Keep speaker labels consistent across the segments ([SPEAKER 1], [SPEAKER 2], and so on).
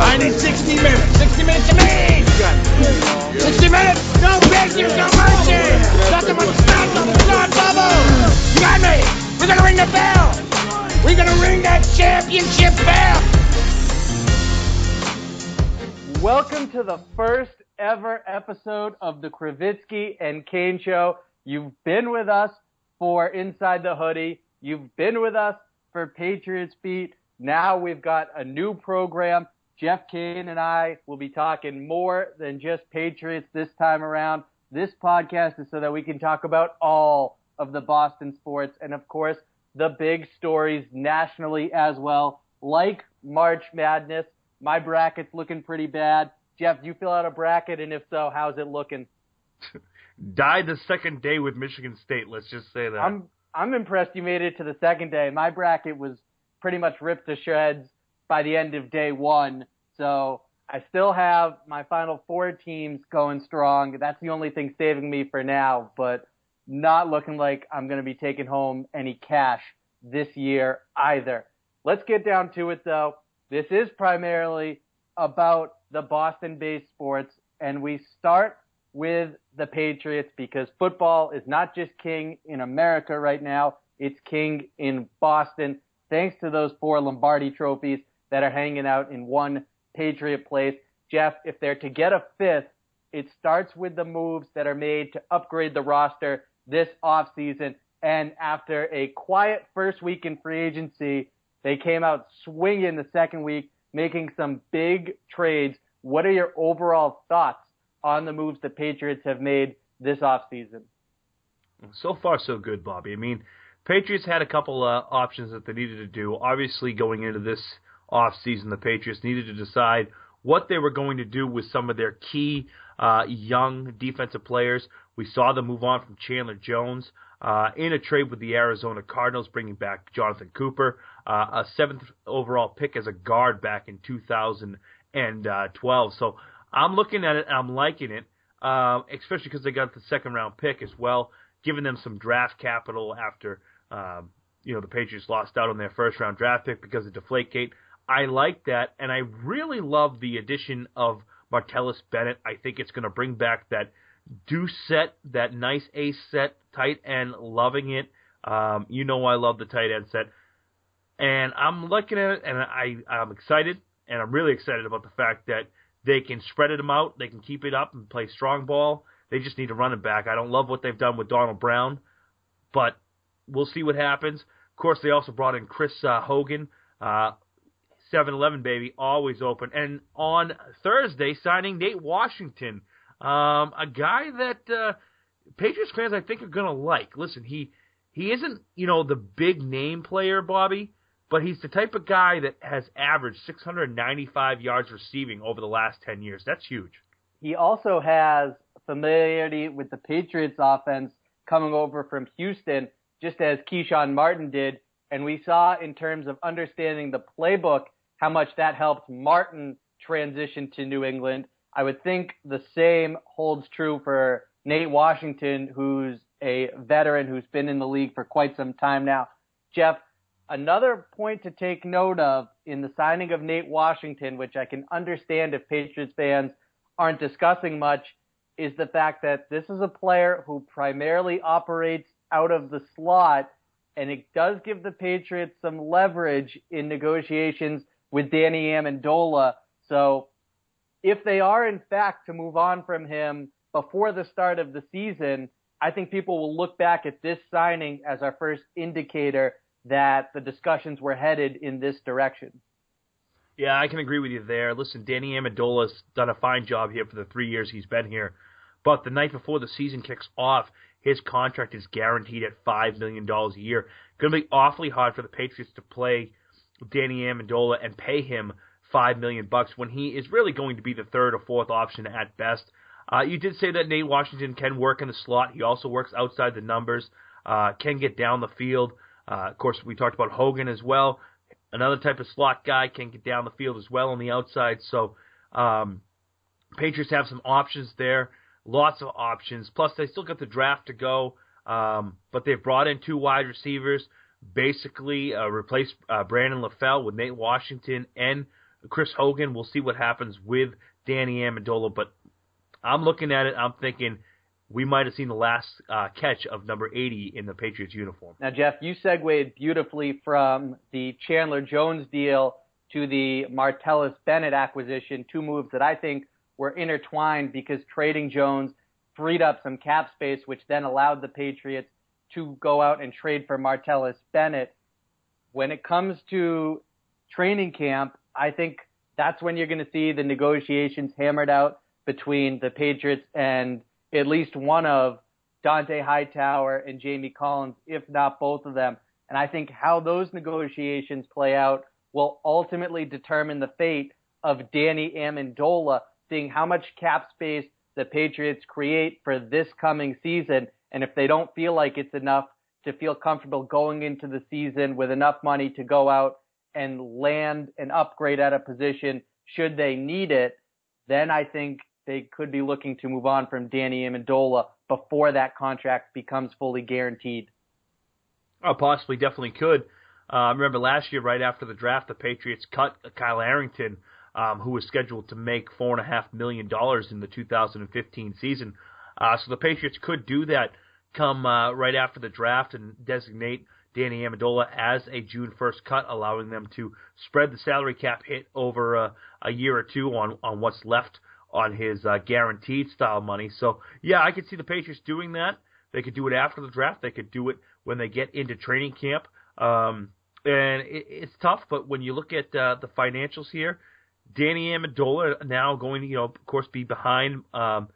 [SPEAKER 1] I need 60 minutes. 60 minutes to me. 60 minutes. No bacon, no mercy. Nothing but snot, snot bubble. You got me. We're going to ring the bell. We're to ring that championship bell.
[SPEAKER 2] Welcome to the first ever episode of the Krivitsky and Kane Show. You've been with us for Inside the Hoodie. You've been with us for Patriots Beat. Now we've got a new program. Jeff Kane and I will be talking more than just Patriots this time around. This podcast is so that we can talk about all of the Boston sports and, of course, the big stories nationally as well, like March Madness. My bracket's looking pretty bad. Jeff, do you fill out a bracket? And if so, how's it looking?
[SPEAKER 3] Died the second day with Michigan State, let's just say that.
[SPEAKER 2] I'm I'm impressed you made it to the second day. My bracket was pretty much ripped to shreds by the end of day one. So I still have my final four teams going strong. That's the only thing saving me for now, but not looking like I'm going to be taking home any cash this year either. Let's get down to it though. This is primarily about the Boston based sports, and we start with the Patriots because football is not just king in America right now, it's king in Boston, thanks to those four Lombardi trophies that are hanging out in one Patriot place. Jeff, if they're to get a fifth, it starts with the moves that are made to upgrade the roster this offseason. And after a quiet first week in free agency, they came out swinging the second week, making some big trades. What are your overall thoughts on the moves the Patriots have made this offseason?
[SPEAKER 3] So far, so good, Bobby. I mean, Patriots had a couple uh, options that they needed to do. Obviously, going into this offseason, the Patriots needed to decide what they were going to do with some of their key uh, young defensive players. We saw them move on from Chandler Jones uh, in a trade with the Arizona Cardinals, bringing back Jonathan Cooper, uh, a seventh overall pick as a guard back in 2012. So I'm looking at it, I'm liking it, uh, especially because they got the second round pick as well, giving them some draft capital after. Um, you know the Patriots lost out on their first round draft pick because of Deflategate. I like that, and I really love the addition of Martellus Bennett. I think it's going to bring back that deuce set, that nice ace set, tight end, loving it. Um, you know I love the tight end set, and I'm looking at it, and I I'm excited, and I'm really excited about the fact that they can spread it out, they can keep it up and play strong ball. They just need to run it back. I don't love what they've done with Donald Brown, but we'll see what happens. Of course, they also brought in Chris uh, Hogan. Uh, 7-Eleven, baby, always open. And on Thursday, signing Nate Washington, um, a guy that uh, Patriots fans I think are gonna like. Listen, he he isn't you know the big name player, Bobby, but he's the type of guy that has averaged 695 yards receiving over the last 10 years. That's huge.
[SPEAKER 2] He also has familiarity with the Patriots offense coming over from Houston, just as Keshawn Martin did. And we saw in terms of understanding the playbook how much that helped Martin transition to New England. I would think the same holds true for Nate Washington, who's a veteran who's been in the league for quite some time now. Jeff, another point to take note of in the signing of Nate Washington, which I can understand if Patriots fans aren't discussing much, is the fact that this is a player who primarily operates out of the slot, and it does give the Patriots some leverage in negotiations with Danny Amendola. So if they are in fact to move on from him before the start of the season, I think people will look back at this signing as our first indicator that the discussions were headed in this direction.
[SPEAKER 3] Yeah, I can agree with you there. Listen, Danny Amendola's done a fine job here for the three years he's been here. But the night before the season kicks off, his contract is guaranteed at $5 million a year. Going to be awfully hard for the Patriots to play Danny Amendola and pay him 5 million bucks when he is really going to be the third or fourth option at best. Uh, you did say that Nate Washington can work in the slot. He also works outside the numbers, uh, can get down the field. Uh, of course, we talked about Hogan as well. Another type of slot guy can get down the field as well on the outside. So, um, Patriots have some options there, lots of options. Plus, they still got the draft to go. Um, but they've brought in two wide receivers, basically uh, replaced uh, Brandon LaFell with Nate Washington and Chris Hogan. We'll see what happens with Danny Amendola, but I'm looking at it. I'm thinking we might have seen the last uh, catch of number 80 in the Patriots uniform.
[SPEAKER 2] Now, Jeff, you segued beautifully from the Chandler Jones deal to the Martellus Bennett acquisition, two moves that I think were intertwined because trading Jones freed up some cap space, which then allowed the Patriots to go out and trade for Martellus Bennett. When it comes to training camp, I think that's when you're going to see the negotiations hammered out between the Patriots and at least one of Dont'a Hightower and Jamie Collins, if not both of them. And I think how those negotiations play out will ultimately determine the fate of Danny Amendola, seeing how much cap space the Patriots create for this coming season. And if they don't feel like it's enough to feel comfortable going into the season with enough money to go out and land an upgrade at a position should they need it, then I think they could be looking to move on from Danny Amendola before that contract becomes fully guaranteed.
[SPEAKER 3] Oh, possibly, definitely could. Uh, I remember last year, right after the draft, the Patriots cut Kyle Arrington, um, who was scheduled to make four and a half million dollars in the 2015 season. Uh, so the Patriots could do that come uh, right after the draft and designate Danny Amendola as a June 1st cut, allowing them to spread the salary cap hit over uh, a year or two on on what's left on his uh, guaranteed style money. So yeah, I could see the Patriots doing that. They could do it after the draft. They could do it when they get into training camp. Um, and it, it's tough, but when you look at uh, the financials here, Danny Amendola now going to, you know, of course, be behind um,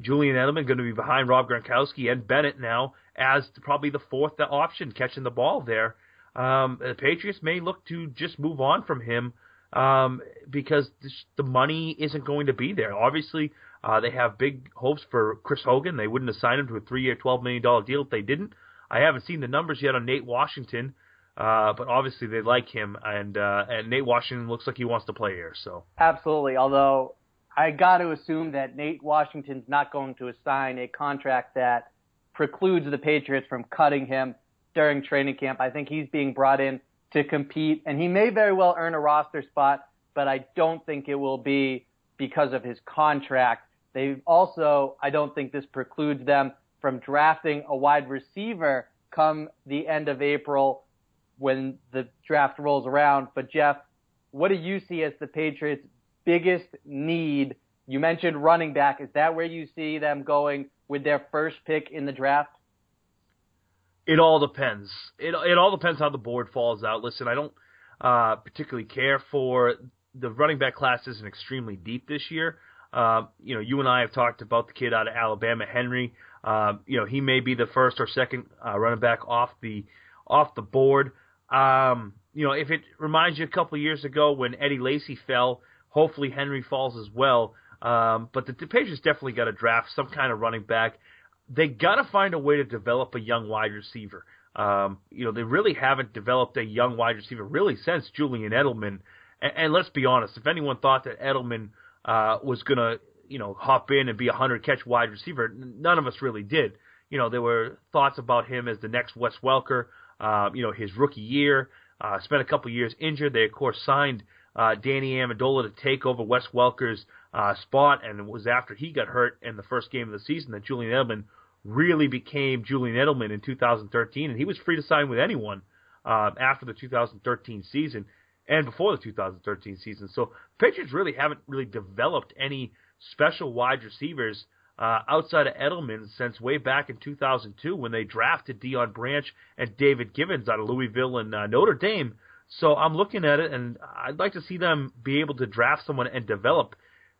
[SPEAKER 3] Julian Edelman, going to be behind Rob Gronkowski and Bennett now as probably the fourth option catching the ball there. Um, the Patriots may look to just move on from him um, because this, the money isn't going to be there. Obviously, uh, they have big hopes for Chris Hogan. They wouldn't have signed him to a three-year, twelve million dollar deal if they didn't. I haven't seen the numbers yet on Nate Washington, uh, but obviously they like him, and uh, and Nate Washington looks like he wants to play here. So
[SPEAKER 2] absolutely. Although I got to assume that Nate Washington's not going to assign a contract that precludes the Patriots from cutting him during training camp. I think he's being brought in to compete, and he may very well earn a roster spot, but I don't think it will be because of his contract. They've also, I don't think this precludes them from drafting a wide receiver come the end of April when the draft rolls around. But Jeff, what do you see as the Patriots' biggest need? You mentioned running back. Is that where you see them going with their first pick in the draft?
[SPEAKER 3] It all depends. It it all depends how the board falls out. Listen, I don't uh, particularly care for the running back class isn't extremely deep this year. Uh, you know, you and I have talked about the kid out of Alabama, Henry. Uh, you know, he may be the first or second uh, running back off the off the board. Um, you know, if it reminds you a couple of years ago when Eddie Lacy fell, hopefully Henry falls as well. Um, but the, the Patriots definitely got to draft some kind of running back they got to find a way to develop a young wide receiver. Um, you know, they really haven't developed a young wide receiver really since Julian Edelman. And, and let's be honest, if anyone thought that Edelman uh, was going to, you know, hop in and be a hundred catch wide receiver, none of us really did. You know, there were thoughts about him as the next Wes Welker. Uh, you know, his rookie year, uh, spent a couple years injured. They of course signed uh, Danny Amendola to take over Wes Welker's uh, spot, and it was after he got hurt in the first game of the season that Julian Edelman really became Julian Edelman in 2013, and he was free to sign with anyone uh, after the 2013 season and before the 2013 season. So Patriots really haven't really developed any special wide receivers uh, outside of Edelman since way back in 2002 when they drafted Deion Branch and David Givens out of Louisville and uh, Notre Dame. So I'm looking at it, and I'd like to see them be able to draft someone and develop.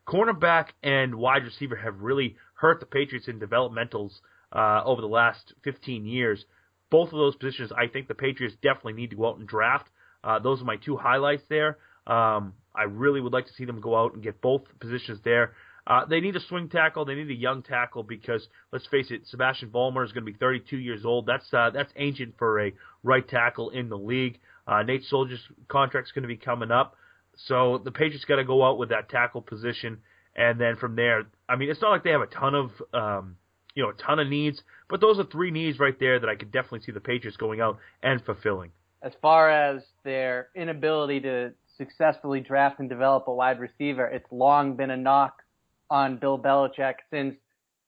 [SPEAKER 3] Cornerback and wide receiver have really hurt the Patriots in developmentals uh, over the last 15 years. Both of those positions, I think the Patriots definitely need to go out and draft. Uh, those are my two highlights there. Um, I really would like to see them go out and get both positions there. Uh, they need a swing tackle. They need a young tackle because let's face it, Sebastian Vollmer is going to be 32 years old. That's uh, that's ancient for a right tackle in the league. Uh, Nate Solder's contract's going to be coming up, so the Patriots got to go out with that tackle position, and then from there, I mean, it's not like they have a ton of um, you know a ton of needs, but those are three needs right there that I could definitely see the Patriots going out and fulfilling.
[SPEAKER 2] As far as their inability to successfully draft and develop a wide receiver, it's long been a knock on Bill Belichick since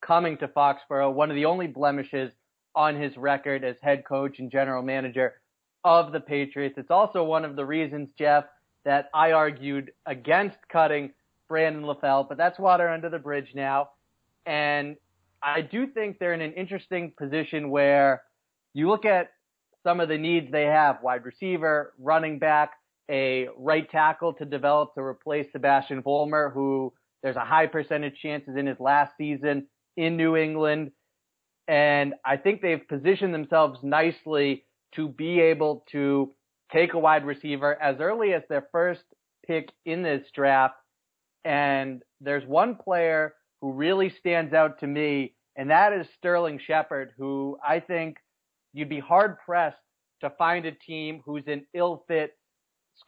[SPEAKER 2] coming to Foxborough. One of the only blemishes on his record as head coach and general manager of the Patriots. It's also one of the reasons, Jeff, that I argued against cutting Brandon LaFell, but that's water under the bridge now. And I do think they're in an interesting position where you look at some of the needs they have wide receiver, running back, a right tackle to develop to replace Sebastian Vollmer, who there's a high percentage chances in his last season in New England. And I think they've positioned themselves nicely to be able to take a wide receiver as early as their first pick in this draft. And there's one player who really stands out to me, and that is Sterling Shepard, who I think you'd be hard pressed to find a team who's an ill fit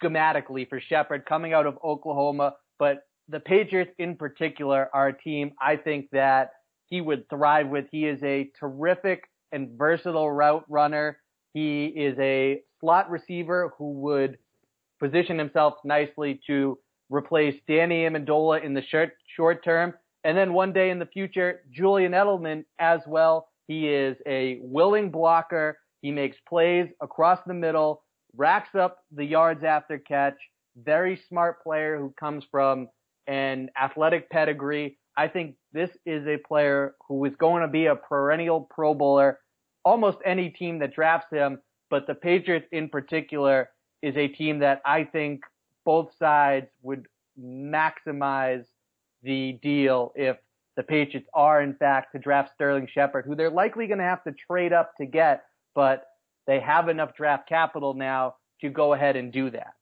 [SPEAKER 2] schematically for Shepard coming out of Oklahoma. But the Patriots in particular are a team I think that he would thrive with. He is a terrific and versatile route runner. He is a slot receiver who would position himself nicely to replace Danny Amendola in the short, short term. And then one day in the future, Julian Edelman as well. He is a willing blocker. He makes plays across the middle, racks up the yards after catch. Very smart player who comes from an athletic pedigree. I think this is a player who is going to be a perennial Pro Bowler. Almost any team that drafts him, but the Patriots in particular is a team that I think both sides would maximize the deal if the Patriots are in fact to draft Sterling Shepard, who they're likely going to have to trade up to get, but they have enough draft capital now to go ahead and do that.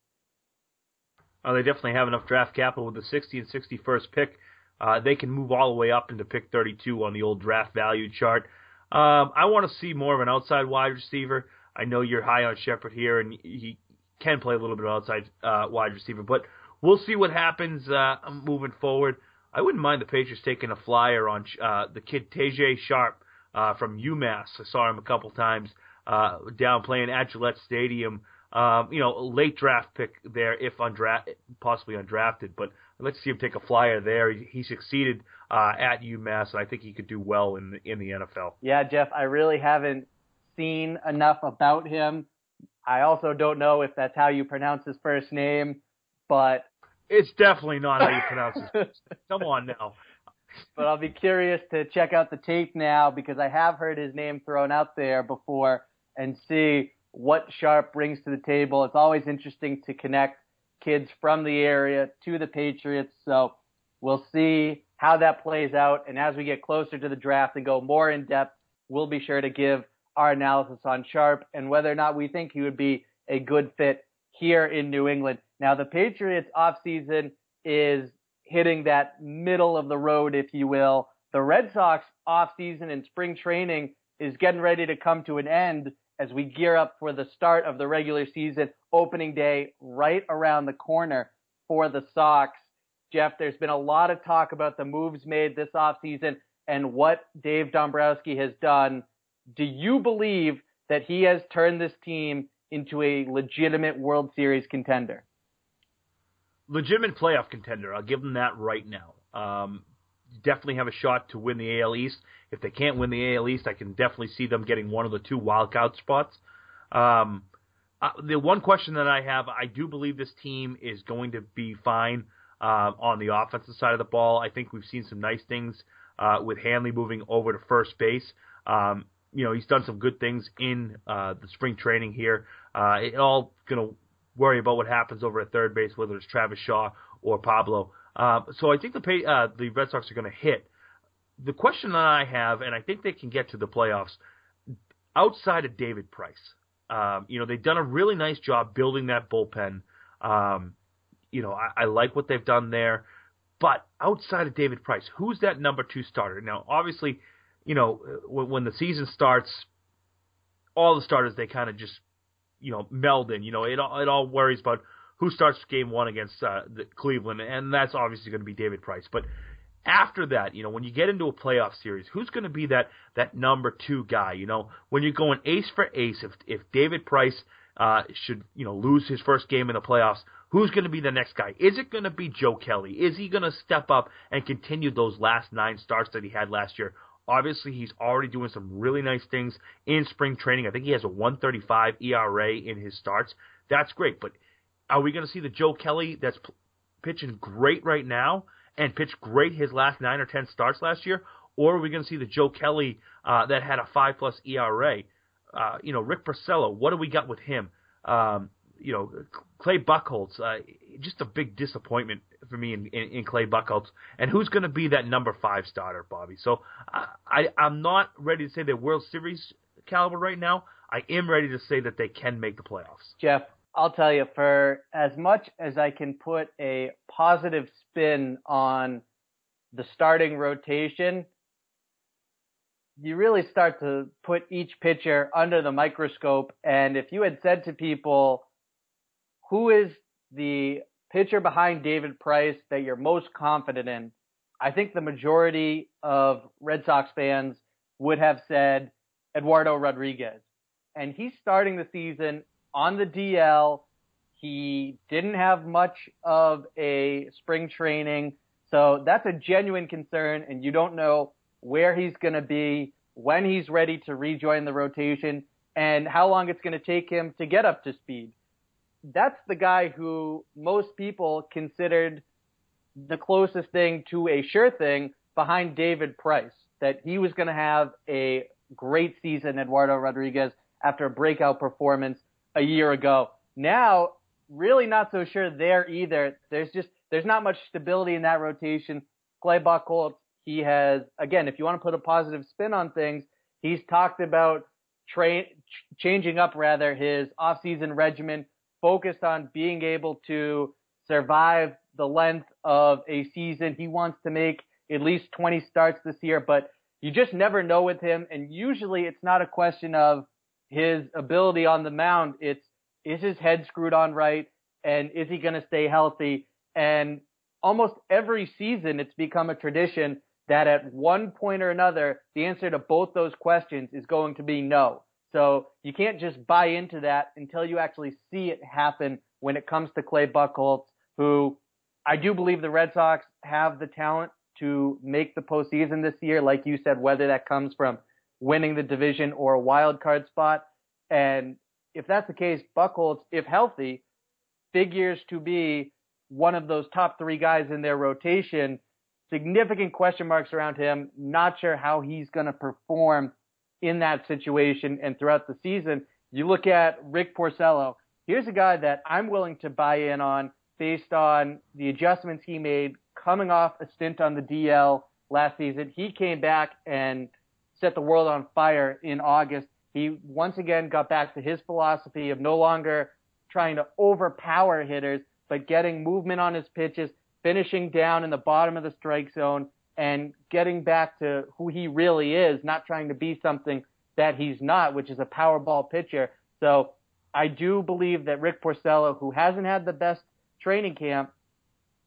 [SPEAKER 3] Uh, they definitely have enough draft capital with the 60 and 61st pick. Uh, they can move all the way up into pick 32 on the old draft value chart. Um, I want to see more of an outside wide receiver. I know you're high on Shepard here, and he can play a little bit of outside uh, wide receiver, but we'll see what happens uh, moving forward. I wouldn't mind the Patriots taking a flyer on uh, the kid Tajae Sharpe uh, from UMass. I saw him a couple times uh, down playing at Gillette Stadium um, you know, late draft pick there if undra- possibly undrafted. But let's see him take a flyer there. He, he succeeded uh, at UMass, and I think he could do well in the, in the NFL.
[SPEAKER 2] Yeah, Jeff, I really haven't seen enough about him. I also don't know if that's how you pronounce his first name, but
[SPEAKER 3] it's definitely not how you pronounce it. Come on now.
[SPEAKER 2] But I'll be curious to check out the tape now because I have heard his name thrown out there before and see what Sharpe brings to the table. It's always interesting to connect kids from the area to the Patriots. So we'll see how that plays out. And as we get closer to the draft and go more in depth, we'll be sure to give our analysis on Sharpe and whether or not we think he would be a good fit here in New England. Now the Patriots offseason is hitting that middle of the road, if you will. The Red Sox offseason and spring training is getting ready to come to an end as we gear up for the start of the regular season opening day right around the corner for the Sox. Jeff, there's been a lot of talk about the moves made this offseason and what Dave Dombrowski has done. Do you believe that he has turned this team into a legitimate World Series contender?
[SPEAKER 3] Legitimate playoff contender. I'll give them that right now. Um, definitely have a shot to win the AL East. If they can't win the AL East, I can definitely see them getting one of the two wildcard spots. Um, uh, the one question that I have, I do believe this team is going to be fine uh, on the offensive side of the ball. I think we've seen some nice things uh, with Hanley moving over to first base. Um, you know, he's done some good things in uh, the spring training here. Uh, it all going to worry about what happens over at third base, whether it's Travis Shaw or Pablo. Uh, so I think the pay, the Red Sox are going to hit. The question that I have, and I think they can get to the playoffs outside of David Price. Um, you know, they've done a really nice job building that bullpen. Um, you know, I, I like what they've done there. But outside of David Price, who's that number two starter? Now, obviously, you know, when, when the season starts, all the starters they kind of just, you know, meld in. You know, it all it all worries about who starts game one against uh, Cleveland, and that's obviously going to be David Price. But after that, you know, when you get into a playoff series, who's going to be that that number two guy? You know, when you're going ace for ace, if if David Price uh, should you know lose his first game in the playoffs, who's going to be the next guy? Is it going to be Joe Kelly? Is he going to step up and continue those last nine starts that he had last year? Obviously, he's already doing some really nice things in spring training. I think he has a 135 ERA in his starts. That's great, but are we going to see the Joe Kelly that's pitching great right now and pitched great his last nine or ten starts last year, or are we going to see the Joe Kelly uh, that had a five plus ERA? Uh, you know, Rick Porcello, what do we got with him? Um, you know, Clay Buchholz, uh, just a big disappointment for me in, in, in Clay Buchholz. And who's going to be that number five starter, Bobby? So I, I'm not ready to say they're World Series caliber right now. I am ready to say that they can make the playoffs.
[SPEAKER 2] Jeff, I'll tell you, for as much as I can put a positive spin on the starting rotation, you really start to put each pitcher under the microscope. And if you had said to people, who is the pitcher behind David Price that you're most confident in? I think the majority of Red Sox fans would have said Eduardo Rodriguez. And he's starting the season on the DL. He didn't have much of a spring training. So that's a genuine concern, and you don't know where he's going to be, when he's ready to rejoin the rotation, and how long it's going to take him to get up to speed. That's the guy who most people considered the closest thing to a sure thing behind David Price, that he was going to have a great season, Eduardo Rodriguez, after a breakout performance a year ago. Now, really not so sure there either. There's just, there's not much stability in that rotation. Clay Buchholz, he has, again, if you want to put a positive spin on things, he's talked about tra- changing up rather his off-season regimen, focused on being able to survive the length of a season. He wants to make at least 20 starts this year, but you just never know with him. And usually it's not a question of his ability on the mound. It's is his head screwed on right? And is he going to stay healthy? And almost every season it's become a tradition that at one point or another, the answer to both those questions is going to be no. So you can't just buy into that until you actually see it happen when it comes to Clay Buchholz, who I do believe the Red Sox have the talent to make the postseason this year. Like you said, whether that comes from winning the division or a wild card spot. And if that's the case, Buchholz, if healthy, figures to be one of those top three guys in their rotation. Significant question marks around him. Not sure how he's going to perform in that situation and throughout the season. You look at Rick Porcello. Here's a guy that I'm willing to buy in on based on the adjustments he made coming off a stint on the DL last season. He came back and set the world on fire in August. He once again got back to his philosophy of no longer trying to overpower hitters, but getting movement on his pitches, finishing down in the bottom of the strike zone, and getting back to who he really is, not trying to be something that he's not, which is a power ball pitcher. So I do believe that Rick Porcello, who hasn't had the best training camp,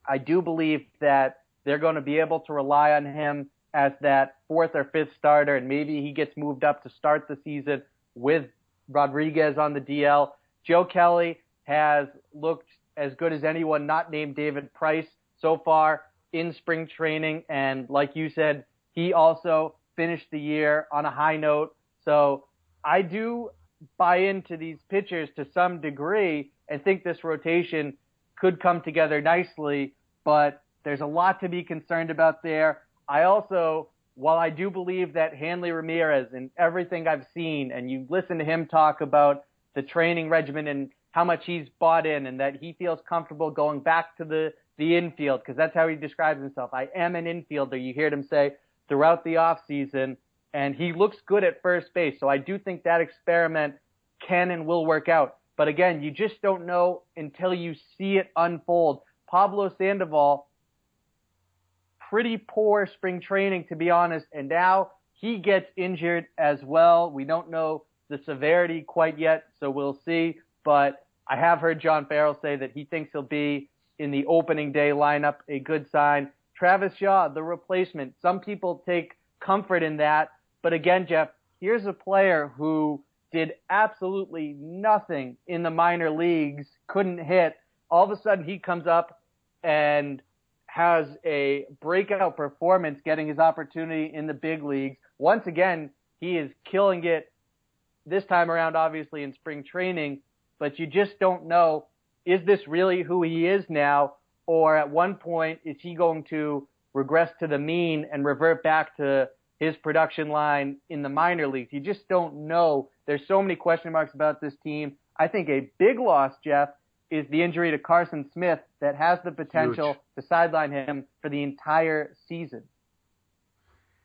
[SPEAKER 2] I do believe that they're going to be able to rely on him as that fourth or fifth starter, and maybe he gets moved up to start the season with Rodriguez on the DL. Joe Kelly has looked as good as anyone not named David Price so far in spring training, and like you said, he also finished the year on a high note. So I do buy into these pitchers to some degree and think this rotation could come together nicely, but there's a lot to be concerned about there. I also, while I do believe that Hanley Ramirez and everything I've seen, and you listen to him talk about the training regimen and how much he's bought in and that he feels comfortable going back to the the infield because that's how he describes himself. I am an infielder. You heard him say throughout the off season, and he looks good at first base. So I do think that experiment can and will work out. But again, you just don't know until you see it unfold. Pablo Sandoval, pretty poor spring training to be honest, and now he gets injured as well. We don't know the severity quite yet, so we'll see. But I have heard John Farrell say that he thinks he'll be in the opening day lineup, a good sign. Travis Shaw, the replacement. Some people take comfort in that. But again, Jeff, here's a player who did absolutely nothing in the minor leagues, couldn't hit. All of a sudden, he comes up and has a breakout performance, getting his opportunity in the big leagues. Once again, he is killing it this time around, obviously in spring training, but you just don't know is this really who he is now, or at one point is he going to regress to the mean and revert back to his production line in the minor leagues? You just don't know. There's so many question marks about this team. I think a big loss, Jeff, is the injury to Carson Smith that has the potential
[SPEAKER 3] Huge.
[SPEAKER 2] to sideline him for the entire season.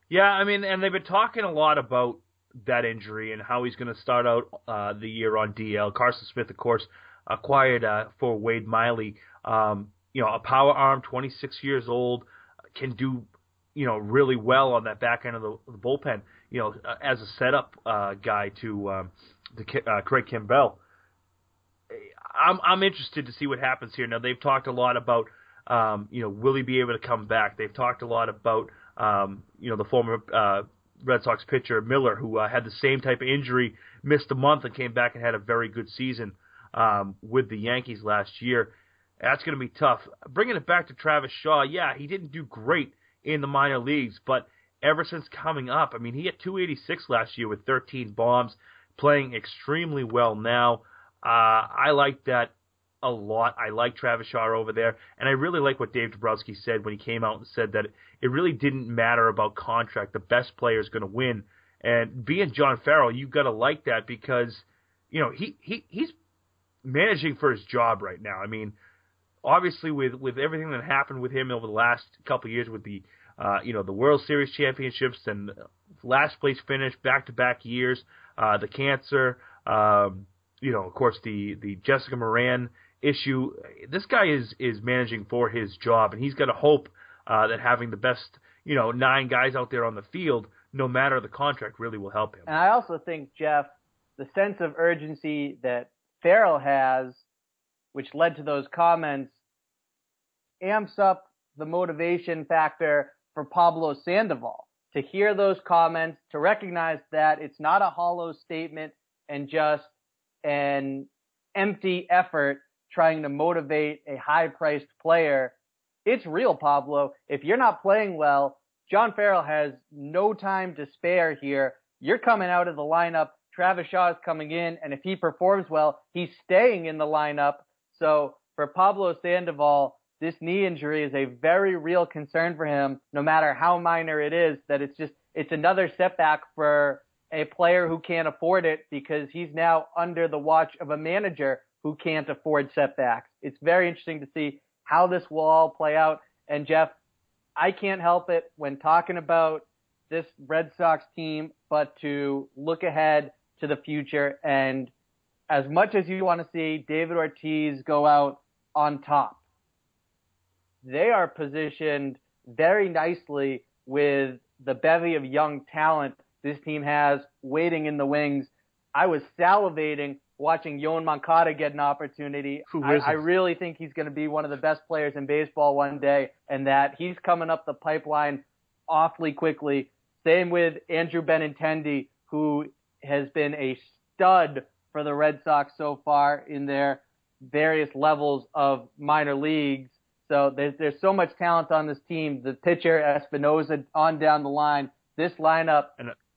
[SPEAKER 3] Yeah, I mean, and they've been talking a lot about that injury and how he's going to start out uh, the year on DL. Carson Smith, of course, acquired uh, for Wade Miley. Um, you know, a power arm, 26 years old, can do you know really well on that back end of the, the bullpen. You know, uh, as a setup uh, guy to um, to uh, Craig Kimbrel. I'm I'm interested to see what happens here. Now they've talked a lot about um, you know will he be able to come back? They've talked a lot about um, you know the former uh, Red Sox pitcher Miller who uh, had the same type of injury, missed a month and came back and had a very good season um, with the Yankees last year. That's going to be tough. Bringing it back to Travis Shaw, yeah, he didn't do great in the minor leagues, but ever since coming up, I mean, he hit 286 last year with 13 bombs, playing extremely well now. Uh, I like that a lot. I like Travis Shaw over there, and I really like what Dave Dombrowski said when he came out and said that it really didn't matter about contract. The best player is going to win, and being John Farrell, you've got to like that because you know he he he's managing for his job right now. I mean, obviously with with everything that happened with him over the last couple of years with the uh, you know the World Series championships and last place finish back to back years, uh, the cancer. Um, you know, of course, the the Jessica Moran issue. This guy is is managing for his job, and he's got to hope uh, that having the best, you know, nine guys out there on the field, no matter the contract, really will help him.
[SPEAKER 2] And I also think Jeff, the sense of urgency that Farrell has, which led to those comments, amps up the motivation factor for Pablo Sandoval to hear those comments, to recognize that it's not a hollow statement and just an empty effort trying to motivate a high priced player. It's real, Pablo. If you're not playing well, John Farrell has no time to spare here. You're coming out of the lineup. Travis Shaw is coming in, and if he performs well, he's staying in the lineup. So for Pablo Sandoval, this knee injury is a very real concern for him, no matter how minor it is, that it's just, it's another setback for a player who can't afford it because he's now under the watch of a manager who can't afford setbacks. It's very interesting to see how this will all play out. And Jeff, I can't help it when talking about this Red Sox team, but to look ahead to the future. And as much as you want to see David Ortiz go out on top, they are positioned very nicely with the bevy of young talent this team has waiting in the wings. I was salivating watching Yoan Moncada get an opportunity. I, I really think he's going to be one of the best players in baseball one day, and that he's coming up the pipeline awfully quickly. Same with Andrew Benintendi, who has been a stud for the Red Sox so far in their various levels of minor leagues. So there's there's so much talent on this team. The pitcher Espinoza on down the line. This lineup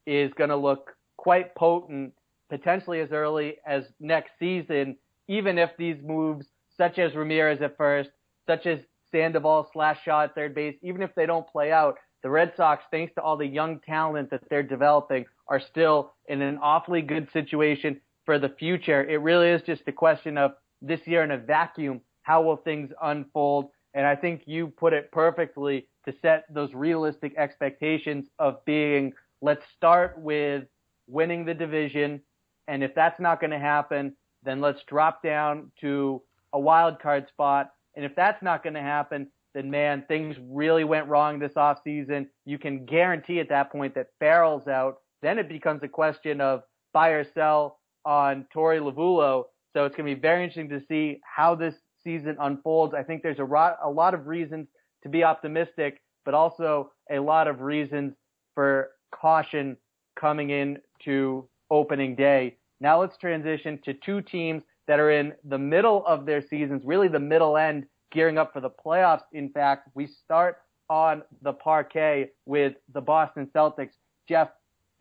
[SPEAKER 2] is going to look quite potent, potentially as early as next season. Even if these moves, such as Ramirez at first, such as Sandoval slash Shaw at third base, even if they don't play out, the Red Sox, thanks to all the young talent that they're developing, are still in an awfully good situation. for the future. It really is just a question of this year in a vacuum, how will things unfold? And I think you put it perfectly to set those realistic expectations of being, let's start with winning the division. And if that's not going to happen, then let's drop down to a wild card spot. And if that's not going to happen, then man, things really went wrong this offseason. You can guarantee at that point that Farrell's out. Then it becomes a question of buy or sell on Torey Lovullo. So it's going to be very interesting to see how this season unfolds. I think there's a lot, a lot of reasons to be optimistic, but also a lot of reasons for caution coming in to opening day. Now let's transition to two teams that are in the middle of their seasons, really the middle end, gearing up for the playoffs. In fact, we start on the parquet with the Boston Celtics. Jeff,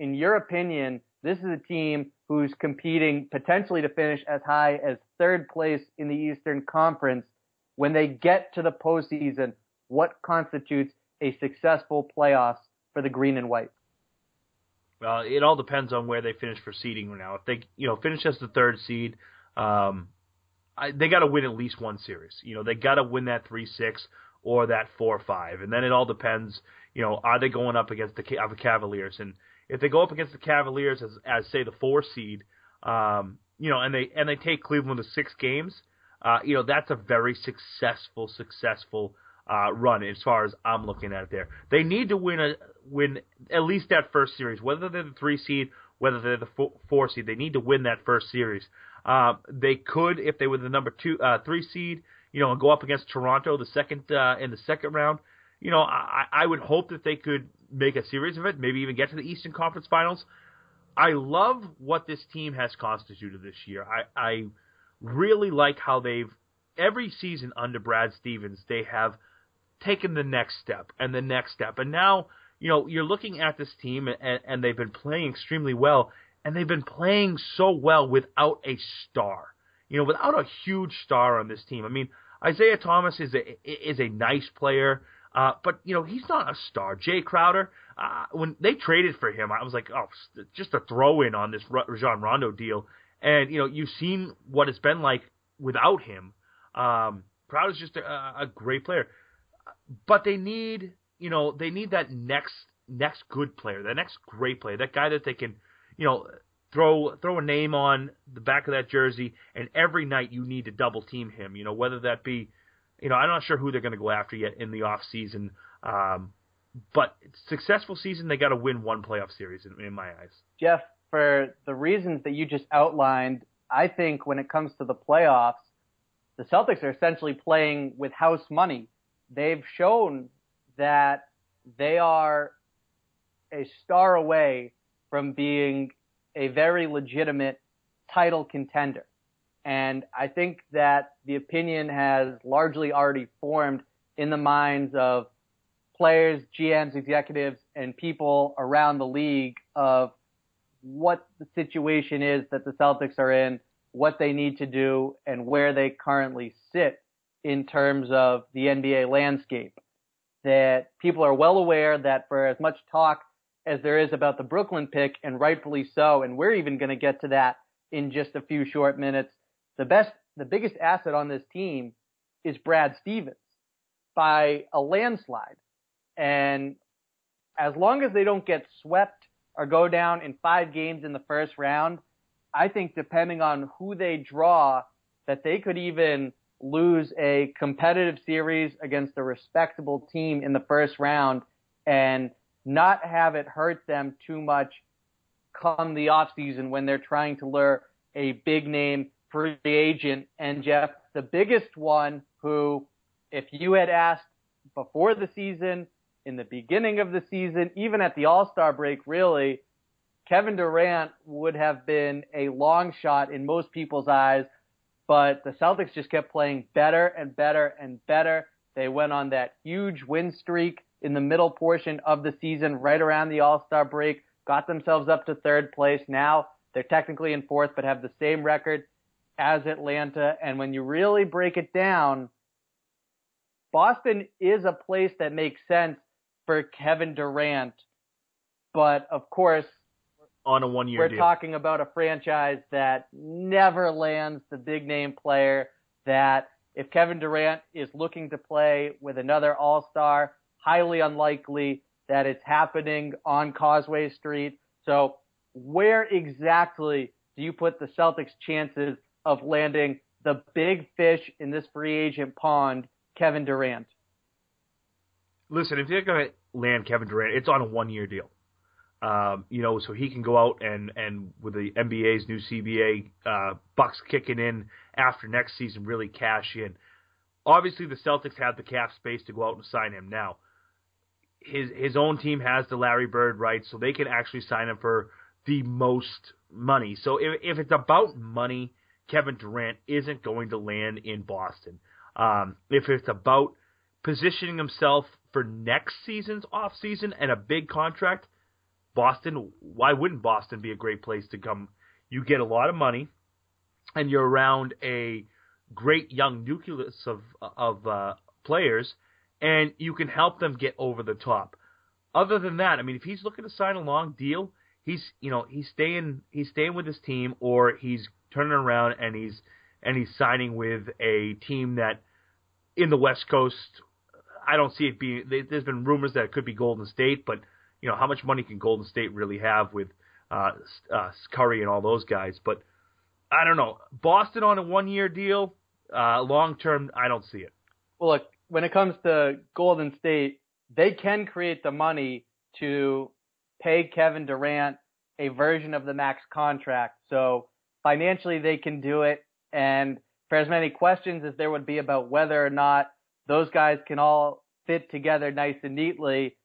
[SPEAKER 2] in your opinion, this is a team who's competing potentially to finish as high as third place in the Eastern Conference. When they get to the postseason, what constitutes a successful playoffs for the green and white?
[SPEAKER 3] Well, it all depends on where they finish for seeding now. If they, you know, finish as the third seed, um, I, they got to win at least one series. You know, they got to win that three six or that four five, and then it all depends. You know, are they going up against the, the Cavaliers? And if they go up against the Cavaliers as, as say the four seed, um, you know, and they and they take Cleveland to six games, uh, you know, that's a very successful, successful uh, run as far as I'm looking at it. There, they need to win a win at least that first series, whether they're the three seed, whether they're the four, four seed. They need to win that first series. Uh, they could, if they were the number two, uh, three seed, you know, and go up against Toronto the second uh, in the second round. You know, I, I would hope that they could make a series of it, maybe even get to the Eastern Conference Finals. I love what this team has constituted this year. I, I really like how they've every season under Brad Stevens they have taken the next step and the next step, and now you know you're looking at this team and, and they've been playing extremely well, and they've been playing so well without a star. You know, without a huge star on this team. I mean, Isaiah Thomas is a is a nice player, uh, but you know he's not a star. Jae Crowder, uh, when they traded for him, I was like, oh, just a throw in on this Rajon Rondo deal. And you know, you've seen what it's been like without him. Um, Crowder's just a, a great player, but they need, you know, they need that next next good player, that next great player, that guy that they can you know, throw throw a name on the back of that jersey, and every night you need to double team him. You know, whether that be, you know, I'm not sure who they're going to go after yet in the off season. Um, but successful season, they got to win one playoff series in, in my eyes.
[SPEAKER 2] Jeff, for the reasons that you just outlined, I think when it comes to the playoffs, the Celtics are essentially playing with house money. They've shown that they are a star away from being a very legitimate title contender. And I think that the opinion has largely already formed in the minds of players, GMs, executives, and people around the league of what the situation is that the Celtics are in, what they need to do, and where they currently sit in terms of the NBA landscape. That people are well aware that for as much talk as there is about the Brooklyn pick, and rightfully so. And we're even going to get to that in just a few short minutes. The best, the biggest asset on this team is Brad Stevens by a landslide. And as long as they don't get swept or go down in five games in the first round, I think depending on who they draw, that they could even lose a competitive series against a respectable team in the first round and not have it hurt them too much come the off season when they're trying to lure a big name free agent. And Jeff, the biggest one who, if you had asked before the season, in the beginning of the season, even at the All Star break, really, Kevin Durant would have been a long shot in most people's eyes. But the Celtics just kept playing better and better and better. They went on that huge win streak in the middle portion of the season, right around the All Star break, got themselves up to third place. Now they're technically in fourth, but have the same record as Atlanta. And when you really break it down, Boston is a place that makes sense for Kevin Durant. But of course,
[SPEAKER 3] on a one year
[SPEAKER 2] We're
[SPEAKER 3] deal.
[SPEAKER 2] talking about a franchise that never lands the big name player that if Kevin Durant is looking to play with another all star, highly unlikely that it's happening on Causeway Street. So where exactly do you put the Celtics chances of landing the big fish in this free agent pond, Kevin Durant?
[SPEAKER 3] Listen, if you're going to land Kevin Durant, it's on a one year deal. Um, you know, so he can go out and, and with the NBA's new CBA uh, bucks kicking in after next season, really cash in. Obviously, the Celtics have the cap space to go out and sign him now. His his own team has the Larry Bird rights, so they can actually sign him for the most money. So if, if it's about money, Kevin Durant isn't going to land in Boston. Um, if it's about positioning himself for next season's off season and a big contract, Boston, why wouldn't Boston be a great place to come? You get a lot of money, and you're around a great young nucleus of of uh, players, and you can help them get over the top. Other than that, I mean, if he's looking to sign a long deal, he's you know he's staying he's staying with his team, or he's turning around and he's and he's signing with a team that in the West Coast. I don't see it being. There's been rumors that it could be Golden State, but you know, how much money can Golden State really have with uh, uh, Curry and all those guys? But I don't know. Boston on a one-year deal, uh, long term, I don't see it.
[SPEAKER 2] Well, look, when it comes to Golden State, they can create the money to pay Kevin Durant a version of the max contract. So financially, they can do it. And for as many questions as there would be about whether or not those guys can all fit together nice and neatly,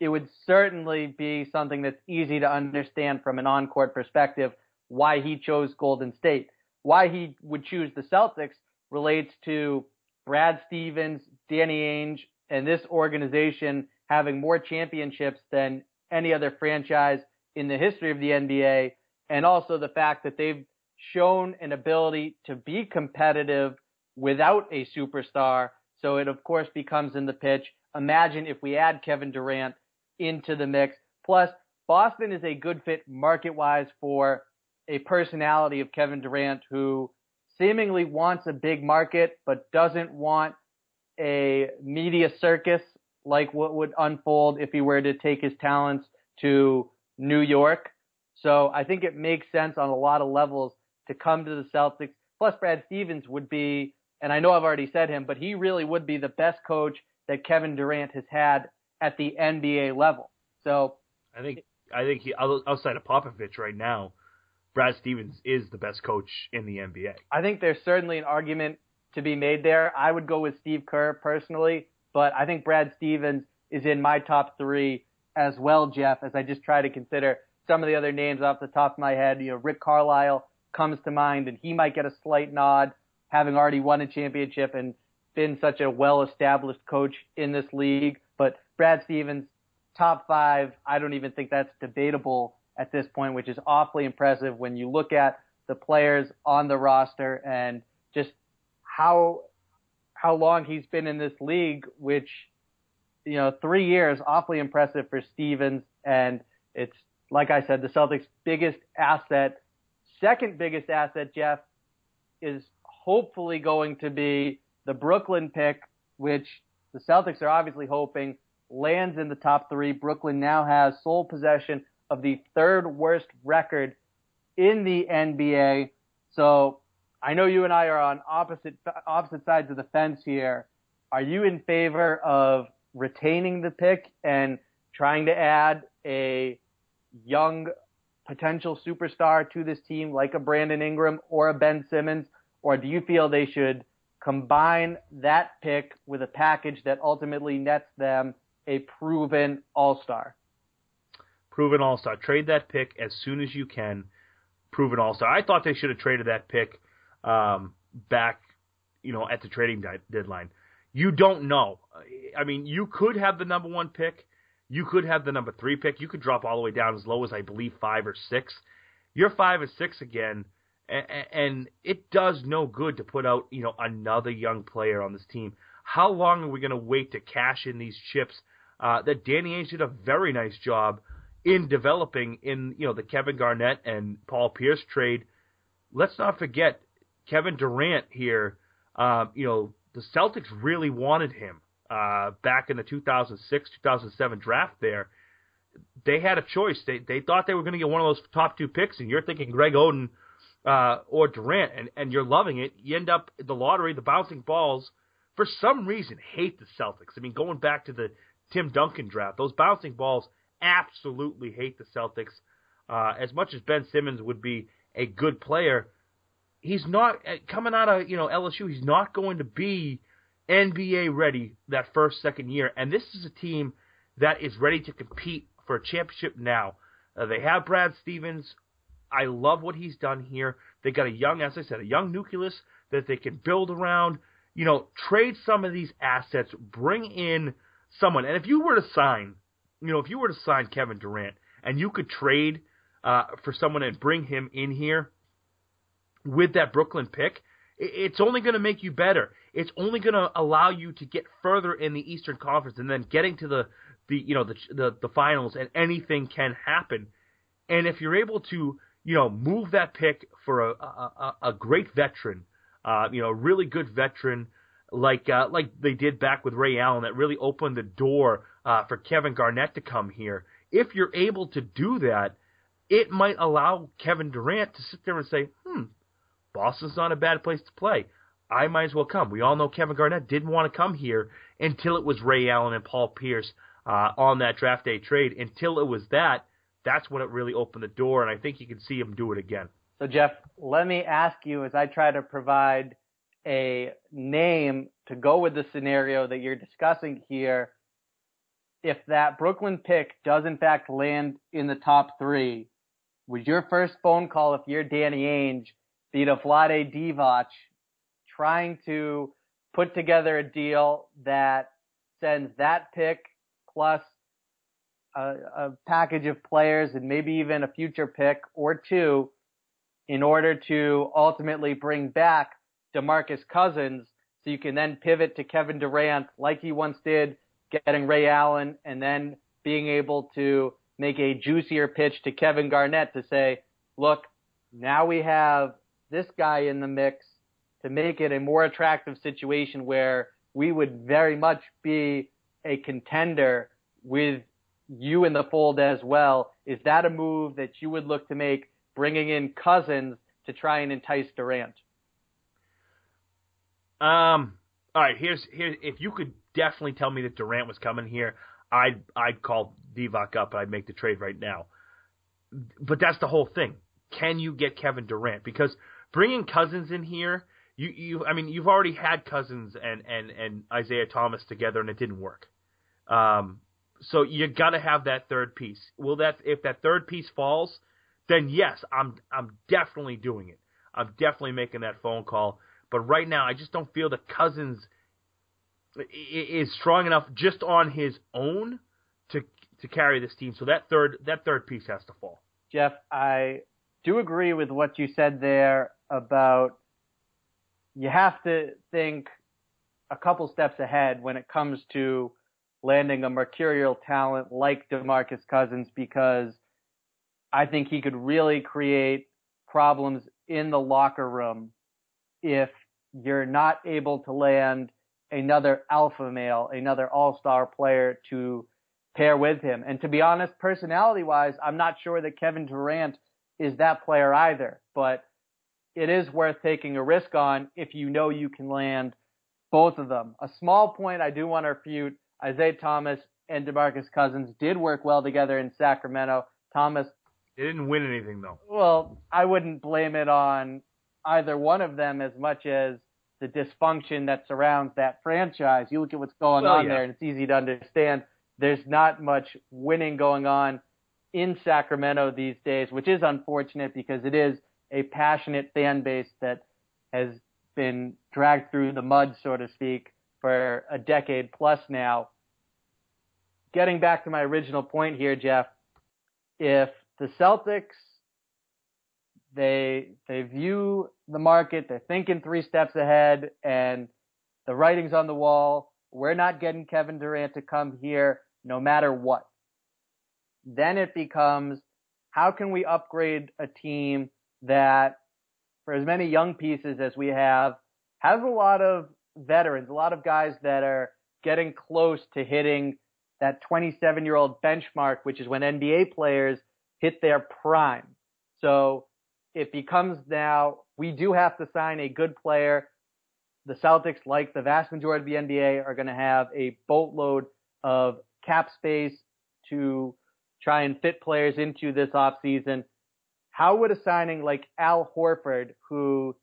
[SPEAKER 2] it would certainly be something that's easy to understand from an on-court perspective why he chose Golden State. Why he would choose the Celtics relates to Brad Stevens, Danny Ainge, and this organization having more championships than any other franchise in the history of the NBA, and also the fact that they've shown an ability to be competitive without a superstar. So it of course becomes in the pitch. Imagine if we add Kevin Durant into the mix. Plus, Boston is a good fit market wise for a personality of Kevin Durant who seemingly wants a big market but doesn't want a media circus like what would unfold if he were to take his talents to New York. So I think it makes sense on a lot of levels to come to the Celtics. Plus Brad Stevens would be, and I know I've already said him, but he really would be the best coach that Kevin Durant has had at the NBA level. So
[SPEAKER 3] I think I think he outside of Popovich right now, Brad Stevens is the best coach in the NBA.
[SPEAKER 2] I think there's certainly an argument to be made there. I would go with Steve Kerr personally, but I think Brad Stevens is in my top three as well, Jeff, as I just try to consider some of the other names off the top of my head. You know, Rick Carlisle comes to mind, and he might get a slight nod, having already won a championship and been such a well-established coach in this league. But Brad Stevens, top five. I don't even think that's debatable at this point, which is awfully impressive when you look at the players on the roster and just how how long he's been in this league, which you know, three years, awfully impressive for Stevens. And it's like I said, the Celtics' biggest asset, second biggest asset, Jeff, is hopefully going to be the Brooklyn pick, which the Celtics are obviously hoping lands in the top three. Brooklyn now has sole possession of the third worst record in the NBA. So I know you and I are on opposite opposite sides of the fence here. Are you in favor of retaining the pick and trying to add a young potential superstar to this team like a Brandon Ingram or a Ben Simmons? Or do you feel they should combine that pick with a package that ultimately nets them a proven all star.
[SPEAKER 3] Proven all star. Trade that pick as soon as you can. Proven all star. I thought they should have traded that pick um, back, you know, at the trading di- deadline. You don't know. I mean, you could have the number one pick. You could have the number three pick. You could drop all the way down as low as I believe five or six. You're five or six again, and, and it does no good to put out you know another young player on this team. How long are we going to wait to cash in these chips uh, that Danny Ainge did a very nice job in developing in you know the Kevin Garnett and Paul Pierce trade. Let's not forget Kevin Durant here. Uh, you know the Celtics really wanted him uh, back in the 2006 2007 draft. There, they had a choice. They they thought they were going to get one of those top two picks, and you're thinking Greg Oden uh, or Durant, and and you're loving it. You end up the lottery, the bouncing balls. For some reason, hate the Celtics. I mean, going back to the Tim Duncan draft, those bouncing balls absolutely hate the Celtics. Uh, as much as Ben Simmons would be a good player, he's not uh, coming out of you know LSU. He's not going to be NBA ready that first second year. And this is a team that is ready to compete for a championship now. Uh, they have Brad Stevens. I love what he's done here. They got a young, as I said, a young nucleus that they can build around. You know, trade some of these assets, bring in someone. And if you were to sign you know, if you were to sign Kevin Durant and you could trade uh, for someone and bring him in here with that Brooklyn pick, it's only going to make you better. It's only going to allow you to get further in the Eastern Conference and then getting to the the you know the the, the finals and anything can happen. And if you're able to you know move that pick for a a, a great veteran, uh, you know, a really good veteran like uh, like they did back with Ray Allen that really opened the door uh, for Kevin Garnett to come here. If you're able to do that, it might allow Kevin Durant to sit there and say, "Hmm, Boston's not a bad place to play. I might as well come." We all know Kevin Garnett didn't want to come here until it was Ray Allen and Paul Pierce uh, on that draft day trade. Until it was that, that's when it really opened the door, and I think you can see him do it again.
[SPEAKER 2] So Jeff, let me ask you as I try to provide a name to go with the scenario that you're discussing here, if that Brooklyn pick does in fact land in the top three, would your first phone call if you're Danny Ainge be to Vlade Divac trying to put together a deal that sends that pick plus a, a package of players and maybe even a future pick or two in order to ultimately bring back DeMarcus Cousins, so you can then pivot to Kevin Durant like he once did, getting Ray Allen, and then being able to make a juicier pitch to Kevin Garnett to say, look, now we have this guy in the mix to make it a more attractive situation where we would very much be a contender with you in the fold as well. Is that a move that you would look to make, bringing in Cousins to try and entice Durant?
[SPEAKER 3] Um. All right. Here's here. If you could definitely tell me that Durant was coming here, I'd I'd call Divac up and I'd make the trade right now. But that's the whole thing. Can you get Kevin Durant? Because bringing Cousins in here, you you I mean you've already had Cousins and and and Isaiah Thomas together and it didn't work. Um. So you got to have that third piece. Will that if that third piece falls, then yes, I'm I'm definitely doing it. I'm definitely making that phone call but right now, I just don't feel that Cousins is strong enough just on his own to to carry this team. So that third that third piece has to fall.
[SPEAKER 2] Jeff, I do agree with what you said there about you have to think a couple steps ahead when it comes to landing a mercurial talent like DeMarcus Cousins because I think he could really create problems in the locker room if you're not able to land another alpha male, another all-star player to pair with him. And to be honest, personality wise, I'm not sure that Kevin Durant is that player either, but it is worth taking a risk on if you know you can land both of them. A small point I do want to refute Isaiah Thomas and DeMarcus Cousins did work well together in Sacramento. Thomas.
[SPEAKER 3] They didn't win anything though.
[SPEAKER 2] Well, I wouldn't blame it on either one of them as much as the dysfunction that surrounds that franchise. You look at what's going well, on yeah. there, and it's easy to understand. There's not much winning going on in Sacramento these days, which is unfortunate because it is a passionate fan base that has been dragged through the mud, so to speak, for a decade plus now. Getting back to my original point here, Jeff, if the Celtics they they view the market, they're thinking three steps ahead, and the writing's on the wall. We're not getting Kevin Durant to come here no matter what. then it becomes how can we upgrade a team that, for as many young pieces as we have, has a lot of veterans, a lot of guys that are getting close to hitting that 27 year old benchmark, which is when NBA players hit their prime. So it becomes now we do have to sign a good player. The Celtics, like the vast majority of the NBA, are going to have a boatload of cap space to try and fit players into this offseason. How would a signing like Al Horford, who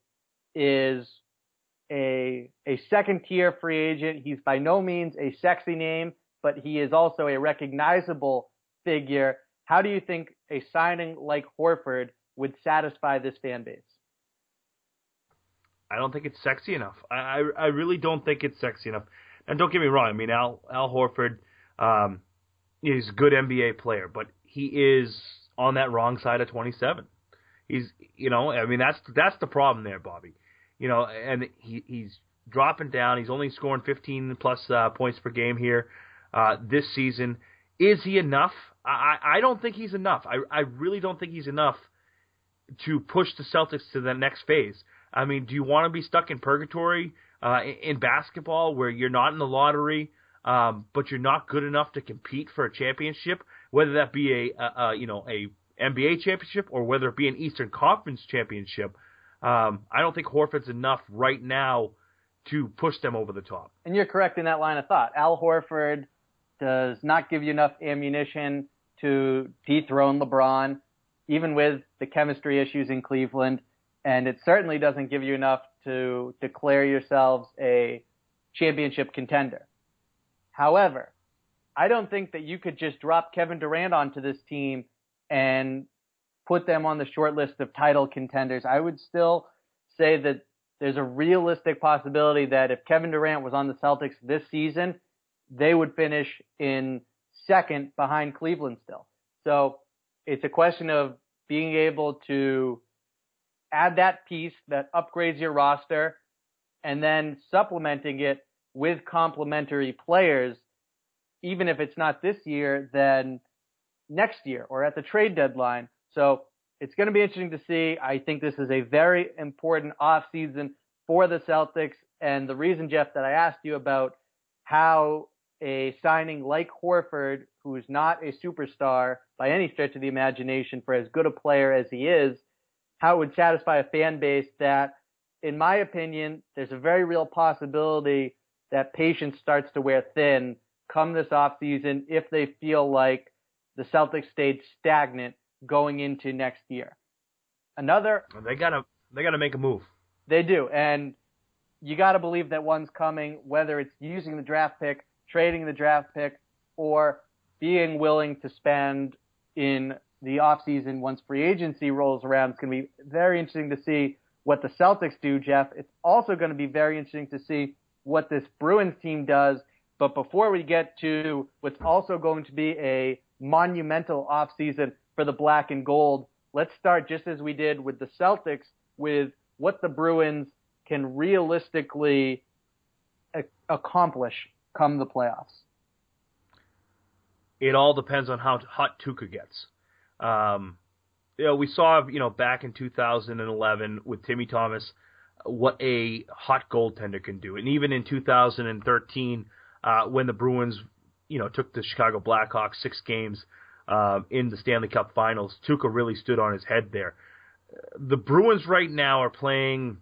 [SPEAKER 2] is a a second tier free agent, he's by no means a sexy name, but he is also a recognizable figure. How do you think a signing like Horford would satisfy this fan base?
[SPEAKER 3] I don't think it's sexy enough. I, I, I really don't think it's sexy enough. And don't get me wrong. I mean, Al Al Horford um, is a good NBA player, but he is on that wrong side of 27. He's, you know, I mean, that's that's the problem there, Bobby. You know, and he he's dropping down. He's only scoring 15 plus uh, points per game here uh, this season. Is he enough? I I don't think he's enough. I I really don't think he's enough to push the Celtics to the next phase. I mean, do you want to be stuck in purgatory uh, in basketball where you're not in the lottery, um, but you're not good enough to compete for a championship, whether that be a, a, a you know a NBA championship or whether it be an Eastern Conference championship? Um, I don't think Horford's enough right now to push them over the top.
[SPEAKER 2] And you're correct in that line of thought. Al Horford does not give you enough ammunition to dethrone LeBron, even with the chemistry issues in Cleveland and it certainly doesn't give you enough to declare yourselves a championship contender. However, I don't think that you could just drop Kevin Durant onto this team and put them on the short list of title contenders. I would still say that there's a realistic possibility that if Kevin Durant was on the Celtics this season, they would finish in second behind Cleveland still. So it's a question of being able to add that piece that upgrades your roster and then supplementing it with complementary players, even if it's not this year, then next year or at the trade deadline. So it's going to be interesting to see. I think this is a very important offseason for the Celtics. And the reason, Jeff, that I asked you about how a signing like Horford, who's not a superstar by any stretch of the imagination for as good a player as he is, how it would satisfy a fan base that, in my opinion, there's a very real possibility that patience starts to wear thin come this offseason if they feel like the Celtics stayed stagnant going into next year. Another
[SPEAKER 3] they gotta they gotta make a move.
[SPEAKER 2] They do, and you gotta believe that one's coming, whether it's using the draft pick, trading the draft pick, or being willing to spend in the offseason once free agency rolls around. It's going to be very interesting to see what the Celtics do, Jeff. It's also going to be very interesting to see what this Bruins team does. But before we get to what's also going to be a monumental offseason for the black and gold, let's start just as we did with the Celtics with what the Bruins can realistically uh, accomplish come the playoffs.
[SPEAKER 3] It all depends on how hot Tuukka gets. Um, you know, we saw, you know, back in 2011 with Timmy Thomas what a hot goaltender can do, and even in 2013 uh, when the Bruins, you know, took the Chicago Blackhawks six games uh, in the Stanley Cup Finals, Tuukka really stood on his head there. The Bruins right now are playing.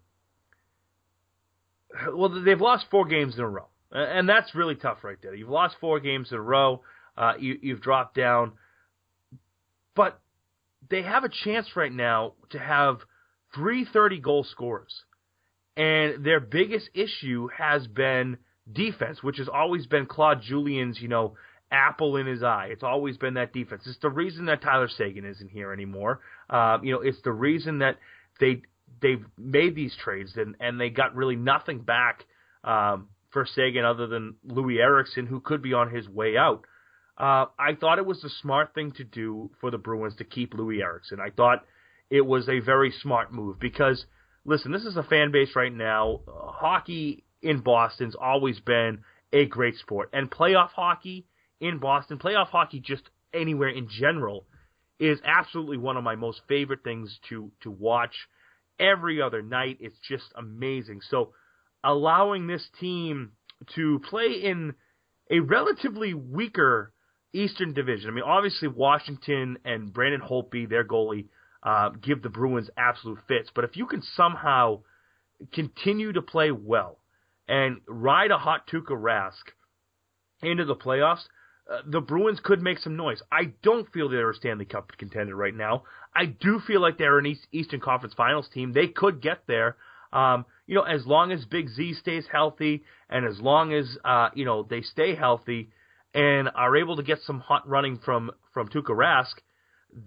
[SPEAKER 3] Well, they've lost four games in a row, and that's really tough right there. You've lost four games in a row. Uh, you, you've dropped down but they have a chance right now to have three thirty goal scorers. And their biggest issue has been defense, which has always been Claude Julien's, you know, apple in his eye. It's always been that defense. It's the reason that Tyler Seguin isn't here anymore. Uh, you know, it's the reason that they they've made these trades and and they got really nothing back um, for Seguin other than Louis Eriksson, who could be on his way out. Uh, I thought it was the smart thing to do for the Bruins to keep Louis Eriksson. I thought it was a very smart move because, listen, this is a fan base right now. Uh, hockey in Boston's always been a great sport, and playoff hockey in Boston, playoff hockey just anywhere in general is absolutely one of my most favorite things to to watch every other night. It's just amazing. So allowing this team to play in a relatively weaker Eastern Division. I mean, obviously Washington and Braden Holtby, their goalie, uh, give the Bruins absolute fits. But if you can somehow continue to play well and ride a hot Tuukka Rask into the playoffs, uh, the Bruins could make some noise. I don't feel they're a Stanley Cup contender right now. I do feel like they're an East, Eastern Conference Finals team. They could get there. Um, you know, as long as Big Z stays healthy and as long as uh, you know they stay healthy and are able to get some hot running from from Tuukka Rask,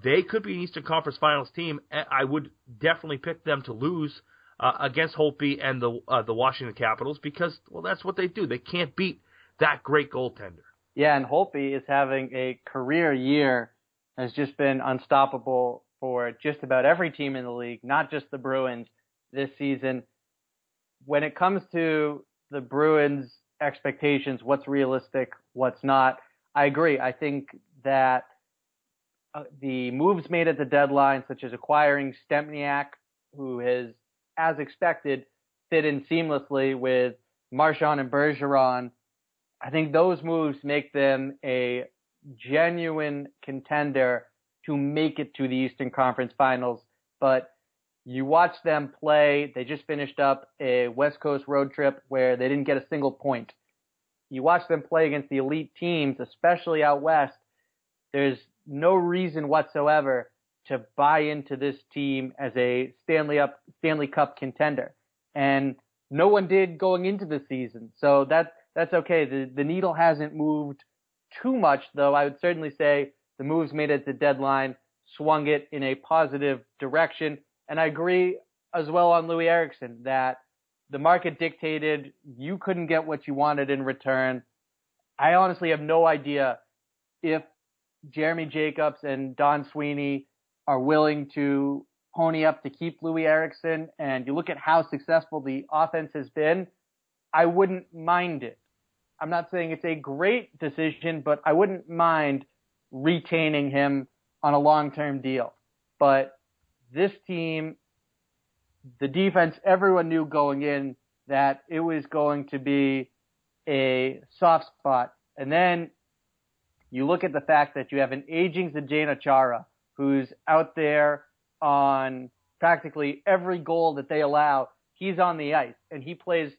[SPEAKER 3] they could be an Eastern Conference Finals team. I would definitely pick them to lose uh, against Holtby and the uh, the Washington Capitals because well that's what they do. They can't beat that great goaltender.
[SPEAKER 2] Yeah, and Holtby is having a career year. Has just been unstoppable for just about every team in the league, not just the Bruins this season. When it comes to the Bruins expectations, what's realistic, what's not, I agree. I think that uh, the moves made at the deadline, such as acquiring Stempniak, who has, as expected, fit in seamlessly with Marchand and Bergeron, I think those moves make them a genuine contender to make it to the Eastern Conference Finals. But you watch them play. They just finished up a West Coast road trip where they didn't get a single point. You watch them play against the elite teams, especially out west. There's no reason whatsoever to buy into this team as a Stanley up Stanley Cup contender. And no one did going into the season. So that that's okay. The the needle hasn't moved too much though. I would certainly say the moves made at the deadline swung it in a positive direction. And I agree as well on Louis Eriksson that the market dictated you couldn't get what you wanted in return. I honestly have no idea if Jeremy Jacobs and Don Sweeney are willing to pony up to keep Louis Eriksson and you look at how successful the offense has been, I wouldn't mind it. I'm not saying it's a great decision, but I wouldn't mind retaining him on a long-term deal. But this team, the defense, everyone knew going in that it was going to be a soft spot. And then you look at the fact that you have an aging Zdeno Chara who's out there on practically every goal that they allow. He's on the ice and he plays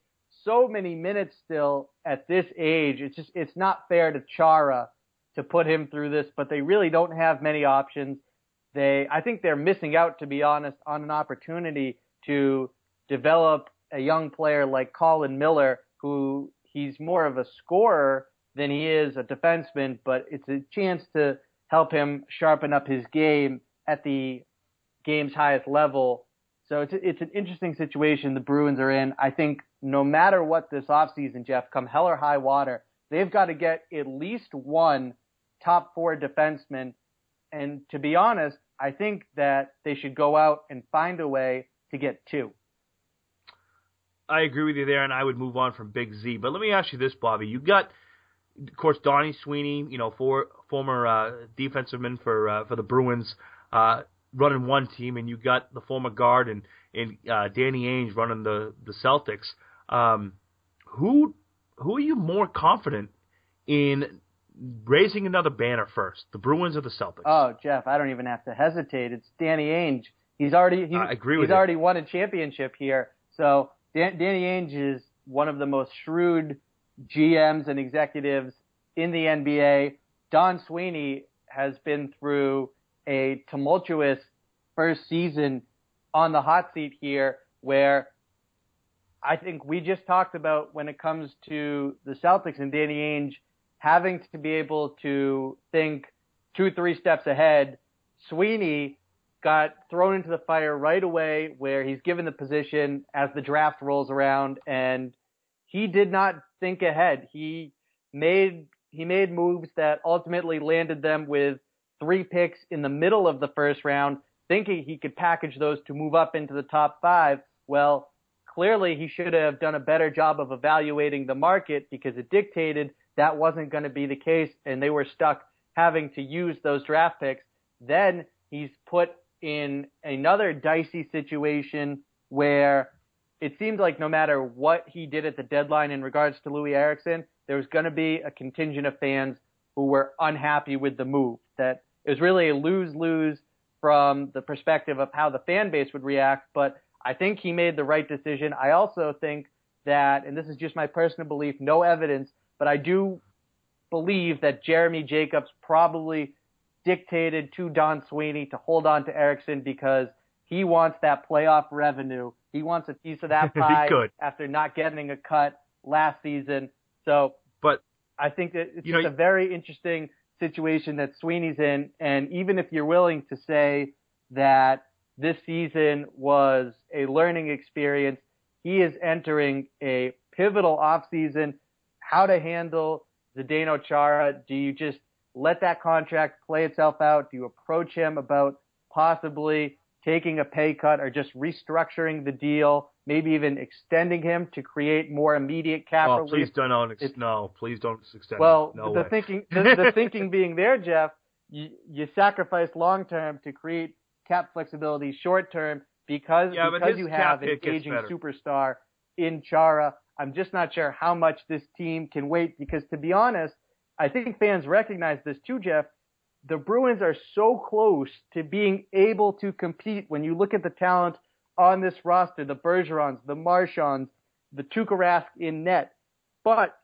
[SPEAKER 2] so many minutes still at this age. It's just, it's not fair to Chara to put him through this, but they really don't have many options. They, I think they're missing out, to be honest, on an opportunity to develop a young player like Colin Miller, who he's more of a scorer than he is a defenseman, but it's a chance to help him sharpen up his game at the game's highest level. So it's it's an interesting situation the Bruins are in. I think no matter what this offseason, Jeff, come hell or high water, they've got to get at least one top four defenseman. And to be honest, I think that they should go out and find a way to get two.
[SPEAKER 3] I agree with you there, and I would move on from Big Z. But let me ask you this, Bobby. You got of course, Donnie Sweeney, you know, for, former uh, defenseman for uh, for the Bruins, uh, running one team, and you got the former guard and and uh, Danny Ainge running the the Celtics. Um, who who are you more confident in raising another banner first, the Bruins or the Celtics?
[SPEAKER 2] Oh, Jeff, I don't even have to hesitate. It's Danny Ainge. He's already he,
[SPEAKER 3] I agree with
[SPEAKER 2] he's
[SPEAKER 3] you.
[SPEAKER 2] already won a championship here. So Dan, Danny Ainge is one of the most shrewd GMs and executives in the NBA. Don Sweeney has been through a tumultuous first season on the hot seat here where I think we just talked about when it comes to the Celtics and Danny Ainge having to be able to think two, three steps ahead. Sweeney got thrown into the fire right away where he's given the position as the draft rolls around and he did not think ahead. He made he made moves that ultimately landed them with three picks in the middle of the first round, thinking he could package those to move up into the top five. Well, clearly he should have done a better job of evaluating the market because it dictated that wasn't going to be the case and they were stuck having to use those draft picks. Then he's put in another dicey situation where it seemed like no matter what he did at the deadline in regards to Louis Eriksson, there was going to be a contingent of fans who were unhappy with the move. That it was really a lose lose from the perspective of how the fan base would react. But I think he made the right decision. I also think that, and this is just my personal belief, no evidence, but I do believe that Jeremy Jacobs probably dictated to Don Sweeney to hold on to Eriksson because he wants that playoff revenue. He wants a piece of that pie after not getting a cut last season. So,
[SPEAKER 3] but
[SPEAKER 2] I think that it's just know, a very interesting situation that Sweeney's in. And even if you're willing to say that this season was a learning experience, he is entering a pivotal offseason. How to handle Zdeno Chara? Do you just let that contract play itself out? Do you approach him about possibly taking a pay cut or just restructuring the deal, maybe even extending him to create more immediate cap
[SPEAKER 3] oh,
[SPEAKER 2] relief?
[SPEAKER 3] please don't ex- no, please don't extend.
[SPEAKER 2] Well,
[SPEAKER 3] no
[SPEAKER 2] the
[SPEAKER 3] way.
[SPEAKER 2] thinking the, the thinking being there, Jeff, you, you sacrifice long term to create cap flexibility short term because
[SPEAKER 3] yeah,
[SPEAKER 2] because you have an aging superstar in Chara. I'm just not sure how much this team can wait because to be honest, I think fans recognize this too, Jeff. The Bruins are so close to being able to compete when you look at the talent on this roster, the Bergerons, the Marchands, the Tuukka Rask in net. But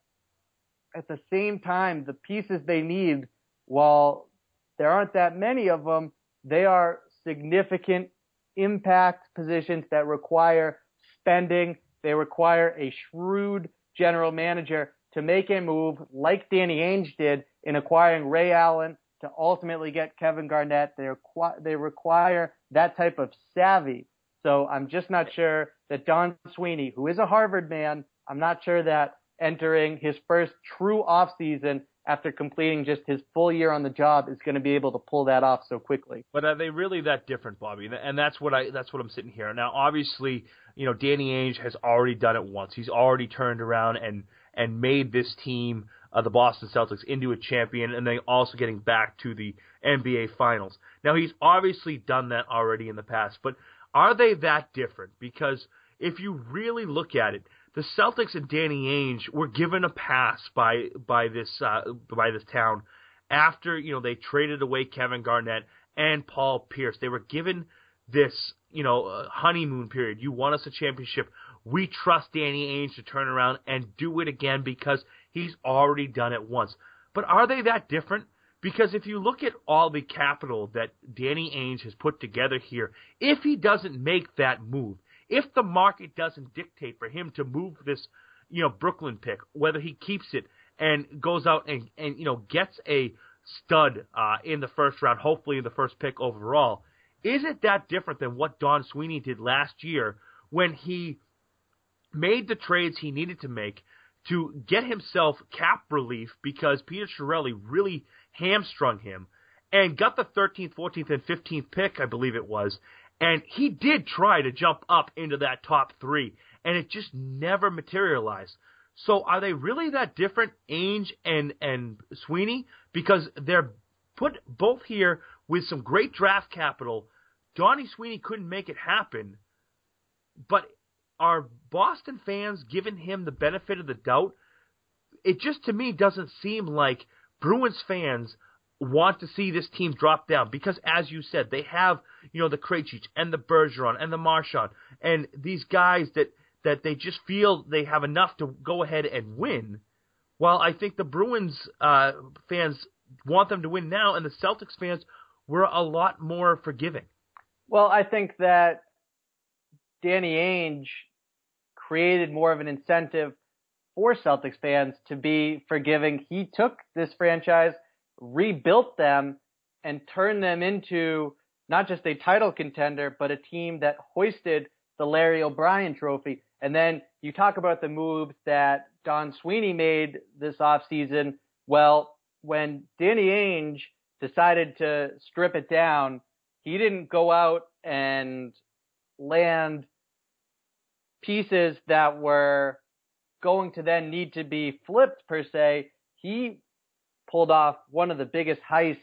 [SPEAKER 2] at the same time, the pieces they need, while there aren't that many of them, they are significant impact positions that require spending. They require a shrewd general manager to make a move like Danny Ainge did in acquiring Ray Allen to ultimately get Kevin Garnett. They, requ- they require that type of savvy. So I'm just not sure that Don Sweeney, who is a Harvard man, I'm not sure that entering his first true off season after completing just his full year on the job is going to be able to pull that off so quickly.
[SPEAKER 3] But are they really that different, Bobby? And that's what I that's what I'm sitting here. Now, obviously, you know, Danny Ainge has already done it once. He's already turned around and and made this team, uh, the Boston Celtics, into a champion, and then also getting back to the NBA Finals. Now, he's obviously done that already in the past, but are they that different? Because if you really look at it, the Celtics and Danny Ainge were given a pass by by this uh, by this town after you know they traded away Kevin Garnett and Paul Pierce. They were given this you know uh, honeymoon period. You won us a championship. We trust Danny Ainge to turn around and do it again because he's already done it once. But are they that different? Because if you look at all the capital that Danny Ainge has put together here, if he doesn't make that move, if the market doesn't dictate for him to move this, you know, Brooklyn pick, whether he keeps it and goes out and, and you know, gets a stud uh, in the first round, hopefully in the first pick overall, is it that different than what Don Sweeney did last year when he made the trades he needed to make to get himself cap relief because Peter Chiarelli really hamstrung him and got the 13th, 14th, and 15th pick, I believe it was. And he did try to jump up into that top three, and it just never materialized. So are they really that different, Ainge and and Sweeney? Because they're put both here with some great draft capital. Donnie Sweeney couldn't make it happen, but are Boston fans giving him the benefit of the doubt? It just to me doesn't seem like Bruins fans want to see this team drop down because, as you said, they have you know the Krejci and the Bergeron and the Marchand and these guys that that they just feel they have enough to go ahead and win. While I think the Bruins uh, fans want them to win now, and the Celtics fans were a lot more forgiving.
[SPEAKER 2] Well, I think that Danny Ainge created more of an incentive for Celtics fans to be forgiving. He took this franchise, rebuilt them, and turned them into not just a title contender, but a team that hoisted the Larry O'Brien trophy. And then you talk about the moves that Don Sweeney made this offseason. Well, when Danny Ainge decided to strip it down, he didn't go out and land pieces that were going to then need to be flipped per se. He pulled off one of the biggest heists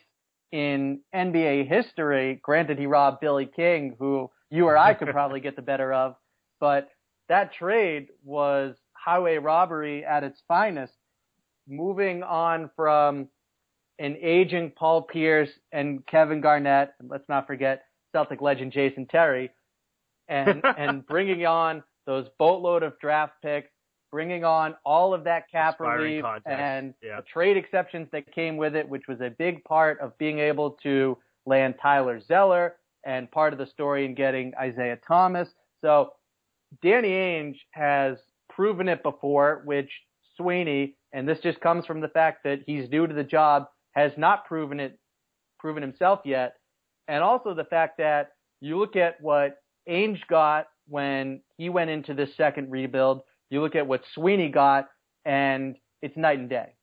[SPEAKER 2] in NBA history. Granted, he robbed Billy King, who you or I could probably get the better of, but that trade was highway robbery at its finest. Moving on from an aging Paul Pierce and Kevin Garnett, and let's not forget Celtic legend Jason Terry, and and bringing on those boatload of draft picks, bringing on all of that cap relief and
[SPEAKER 3] yeah.
[SPEAKER 2] the trade exceptions that came with it, which was a big part of being able to land Tyler Zeller and part of the story in getting Isaiah Thomas. So Danny Ainge has proven it before, which Sweeney, and this just comes from the fact that he's new to the job, has not proven it, proven himself yet. And also the fact that you look at what Ainge got when he went into this second rebuild, you look at what Sweeney got, and it's night and day.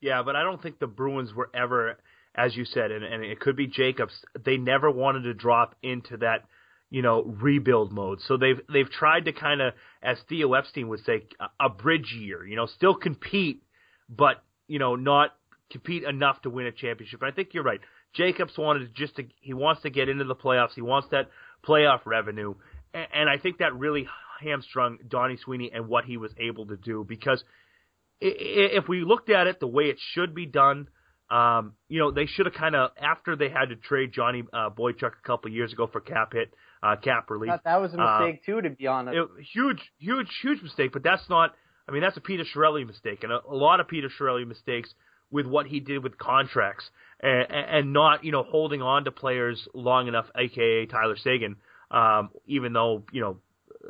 [SPEAKER 3] Yeah, but I don't think the Bruins were ever, as you said, and, and it could be Jacobs. They never wanted to drop into that, you know, rebuild mode. So they've they've tried to kind of, as Theo Epstein would say, a, bridge year. You know, still compete, but you know, not compete enough to win a championship. And I think you're right. Jacobs wanted just to he wants to get into the playoffs. He wants that playoff revenue, and, and I think that really hamstrung Donnie Sweeney and what he was able to do because if we looked at it the way it should be done, um, you know, they should have kind of after they had to trade Johnny uh, Boychuk a couple of years ago for cap hit, uh, cap relief.
[SPEAKER 2] That was a
[SPEAKER 3] Uh,
[SPEAKER 2] mistake too, to be honest.
[SPEAKER 3] it, huge, huge, huge mistake. But that's not. I mean, that's a Peter Chiarelli mistake, and a, a lot of Peter Chiarelli mistakes with what he did with contracts, and, and not you know holding on to players long enough, aka Tyler Seguin. Um, even though you know,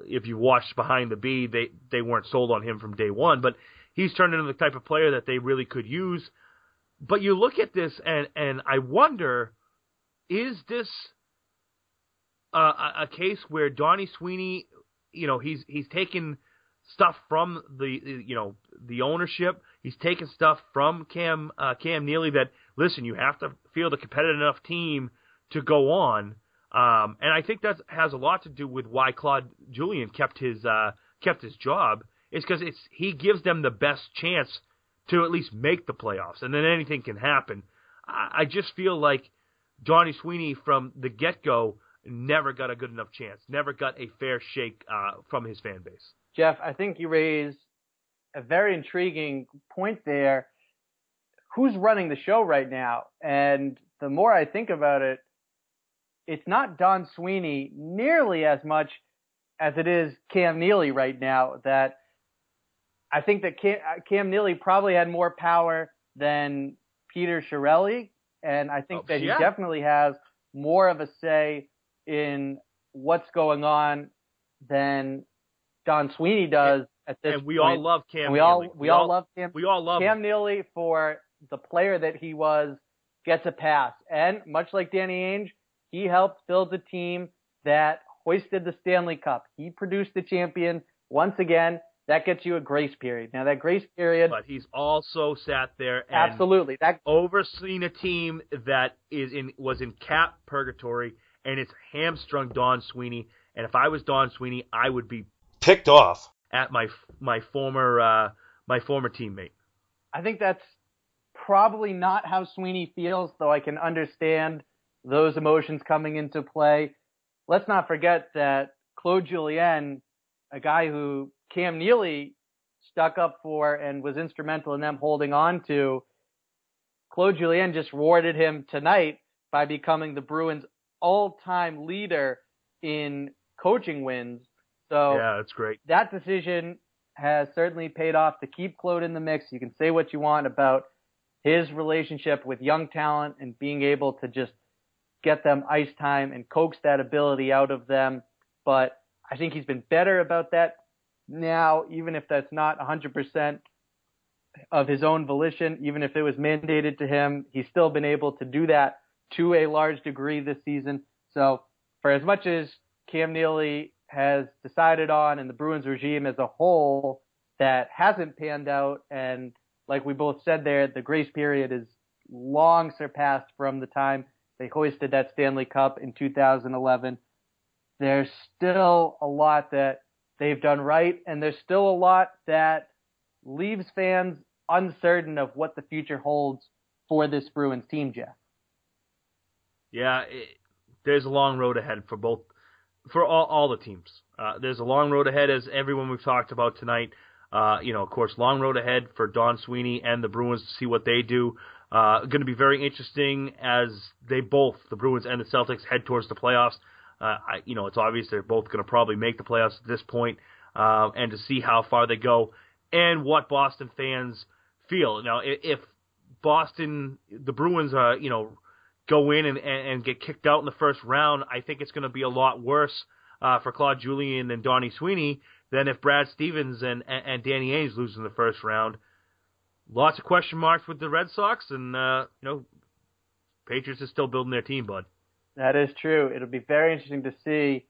[SPEAKER 3] if you watched behind the B, they they weren't sold on him from day one, but he's turned into the type of player that they really could use. But you look at this, and and I wonder, is this a, a a case where Donnie Sweeney, you know, he's he's taken stuff from the you know the ownership. He's taken stuff from Cam uh, Cam Neely that listen, you have to field a competitive enough team to go on. Um, and I think that has a lot to do with why Claude Julien kept his uh, kept his job. Is because it's he gives them the best chance to at least make the playoffs, and then anything can happen. I, I just feel like Johnny Sweeney from the get go never got a good enough chance, never got a fair shake uh, from his fan base.
[SPEAKER 2] Jeff, I think you raise a very intriguing point there. Who's running the show right now? And the more I think about it, it's not Don Sweeney nearly as much as it is Cam Neely right now. That I think that Cam, uh, Cam Neely probably had more power than Peter Chiarelli, and I think
[SPEAKER 3] Oh,
[SPEAKER 2] that
[SPEAKER 3] yeah.
[SPEAKER 2] he definitely has more of a say in what's going on than Don Sweeney does at this
[SPEAKER 3] and we
[SPEAKER 2] point.
[SPEAKER 3] all love Cam.
[SPEAKER 2] And we all
[SPEAKER 3] Neely.
[SPEAKER 2] we, all, love Cam.
[SPEAKER 3] We all love
[SPEAKER 2] Cam
[SPEAKER 3] him.
[SPEAKER 2] Neely for the player that he was gets a pass, and much like Danny Ainge, he helped build a team that hoisted the Stanley Cup. He produced the champion once again. That gets you a grace period. Now that grace period,
[SPEAKER 3] But he's also sat there and
[SPEAKER 2] absolutely, that
[SPEAKER 3] overseen a team that is in was in cap purgatory, and it's hamstrung Don Sweeney. And if I was Don Sweeney, I would be
[SPEAKER 4] Picked off.
[SPEAKER 3] at my my former uh, my former teammate.
[SPEAKER 2] I think that's probably not how Sweeney feels, though I can understand those emotions coming into play. Let's not forget that Claude Julien, a guy who Cam Neely stuck up for and was instrumental in them holding on to, Claude Julien just rewarded him tonight by becoming the Bruins all-time leader in coaching wins. So
[SPEAKER 3] yeah, that's great.
[SPEAKER 2] that decision has certainly paid off to keep Claude in the mix. You can say what you want about his relationship with young talent and being able to just get them ice time and coax that ability out of them. But I think he's been better about that now, even if that's not 100% of his own volition, even if it was mandated to him, he's still been able to do that to a large degree this season. So for as much as Cam Neely has decided on and the Bruins regime as a whole that hasn't panned out and like we both said there, the grace period is long surpassed from the time they hoisted that Stanley Cup in 2011. There's still a lot that they've done right and there's still a lot that leaves fans uncertain of what the future holds for this Bruins team, Jeff.
[SPEAKER 3] Yeah, it, there's a long road ahead for both, for all, all the teams. Uh, there's a long road ahead, as everyone we've talked about tonight. Uh, you know, of course, long road ahead for Don Sweeney and the Bruins to see what they do. Uh, going to be very interesting as they both, the Bruins and the Celtics, head towards the playoffs. Uh, I, you know, it's obvious they're both going to probably make the playoffs at this point, uh, and to see how far they go and what Boston fans feel. Now, if Boston, the Bruins, uh, you know, go in and, and get kicked out in the first round, I think it's going to be a lot worse uh, for Claude Julien and Donnie Sweeney than if Brad Stevens and, and, Danny Ainge lose in the first round. Lots of question marks with the Red Sox, and uh, you know, Patriots is still building their team, bud.
[SPEAKER 2] That is true. It'll be very interesting to see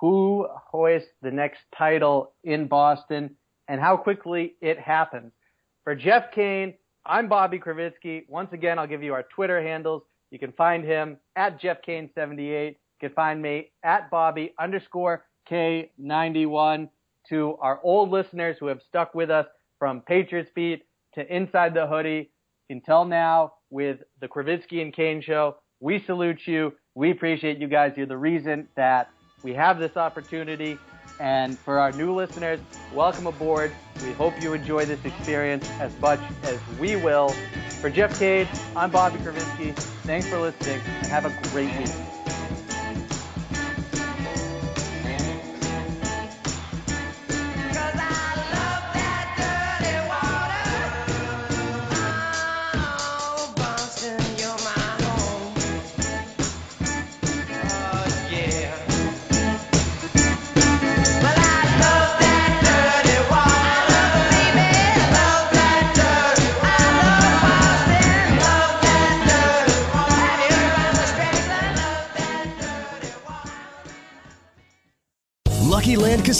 [SPEAKER 2] who hoists the next title in Boston and how quickly it happens. For Jeff Kane, I'm Bobby Krivitsky. Once again, I'll give you our Twitter handles. You can find him at Jeff Kane78. You can find me at Bobby underscore K91. To our old listeners who have stuck with us from Patriots Beat to Inside the Hoodie until now with the Krivitsky and Kane show, we salute you. We appreciate you guys. You're the reason that we have this opportunity. And for our new listeners, welcome aboard. We hope you enjoy this experience as much as we will. For Jeff Kane, I'm Bobby Krivitsky. Thanks for listening and have a great week.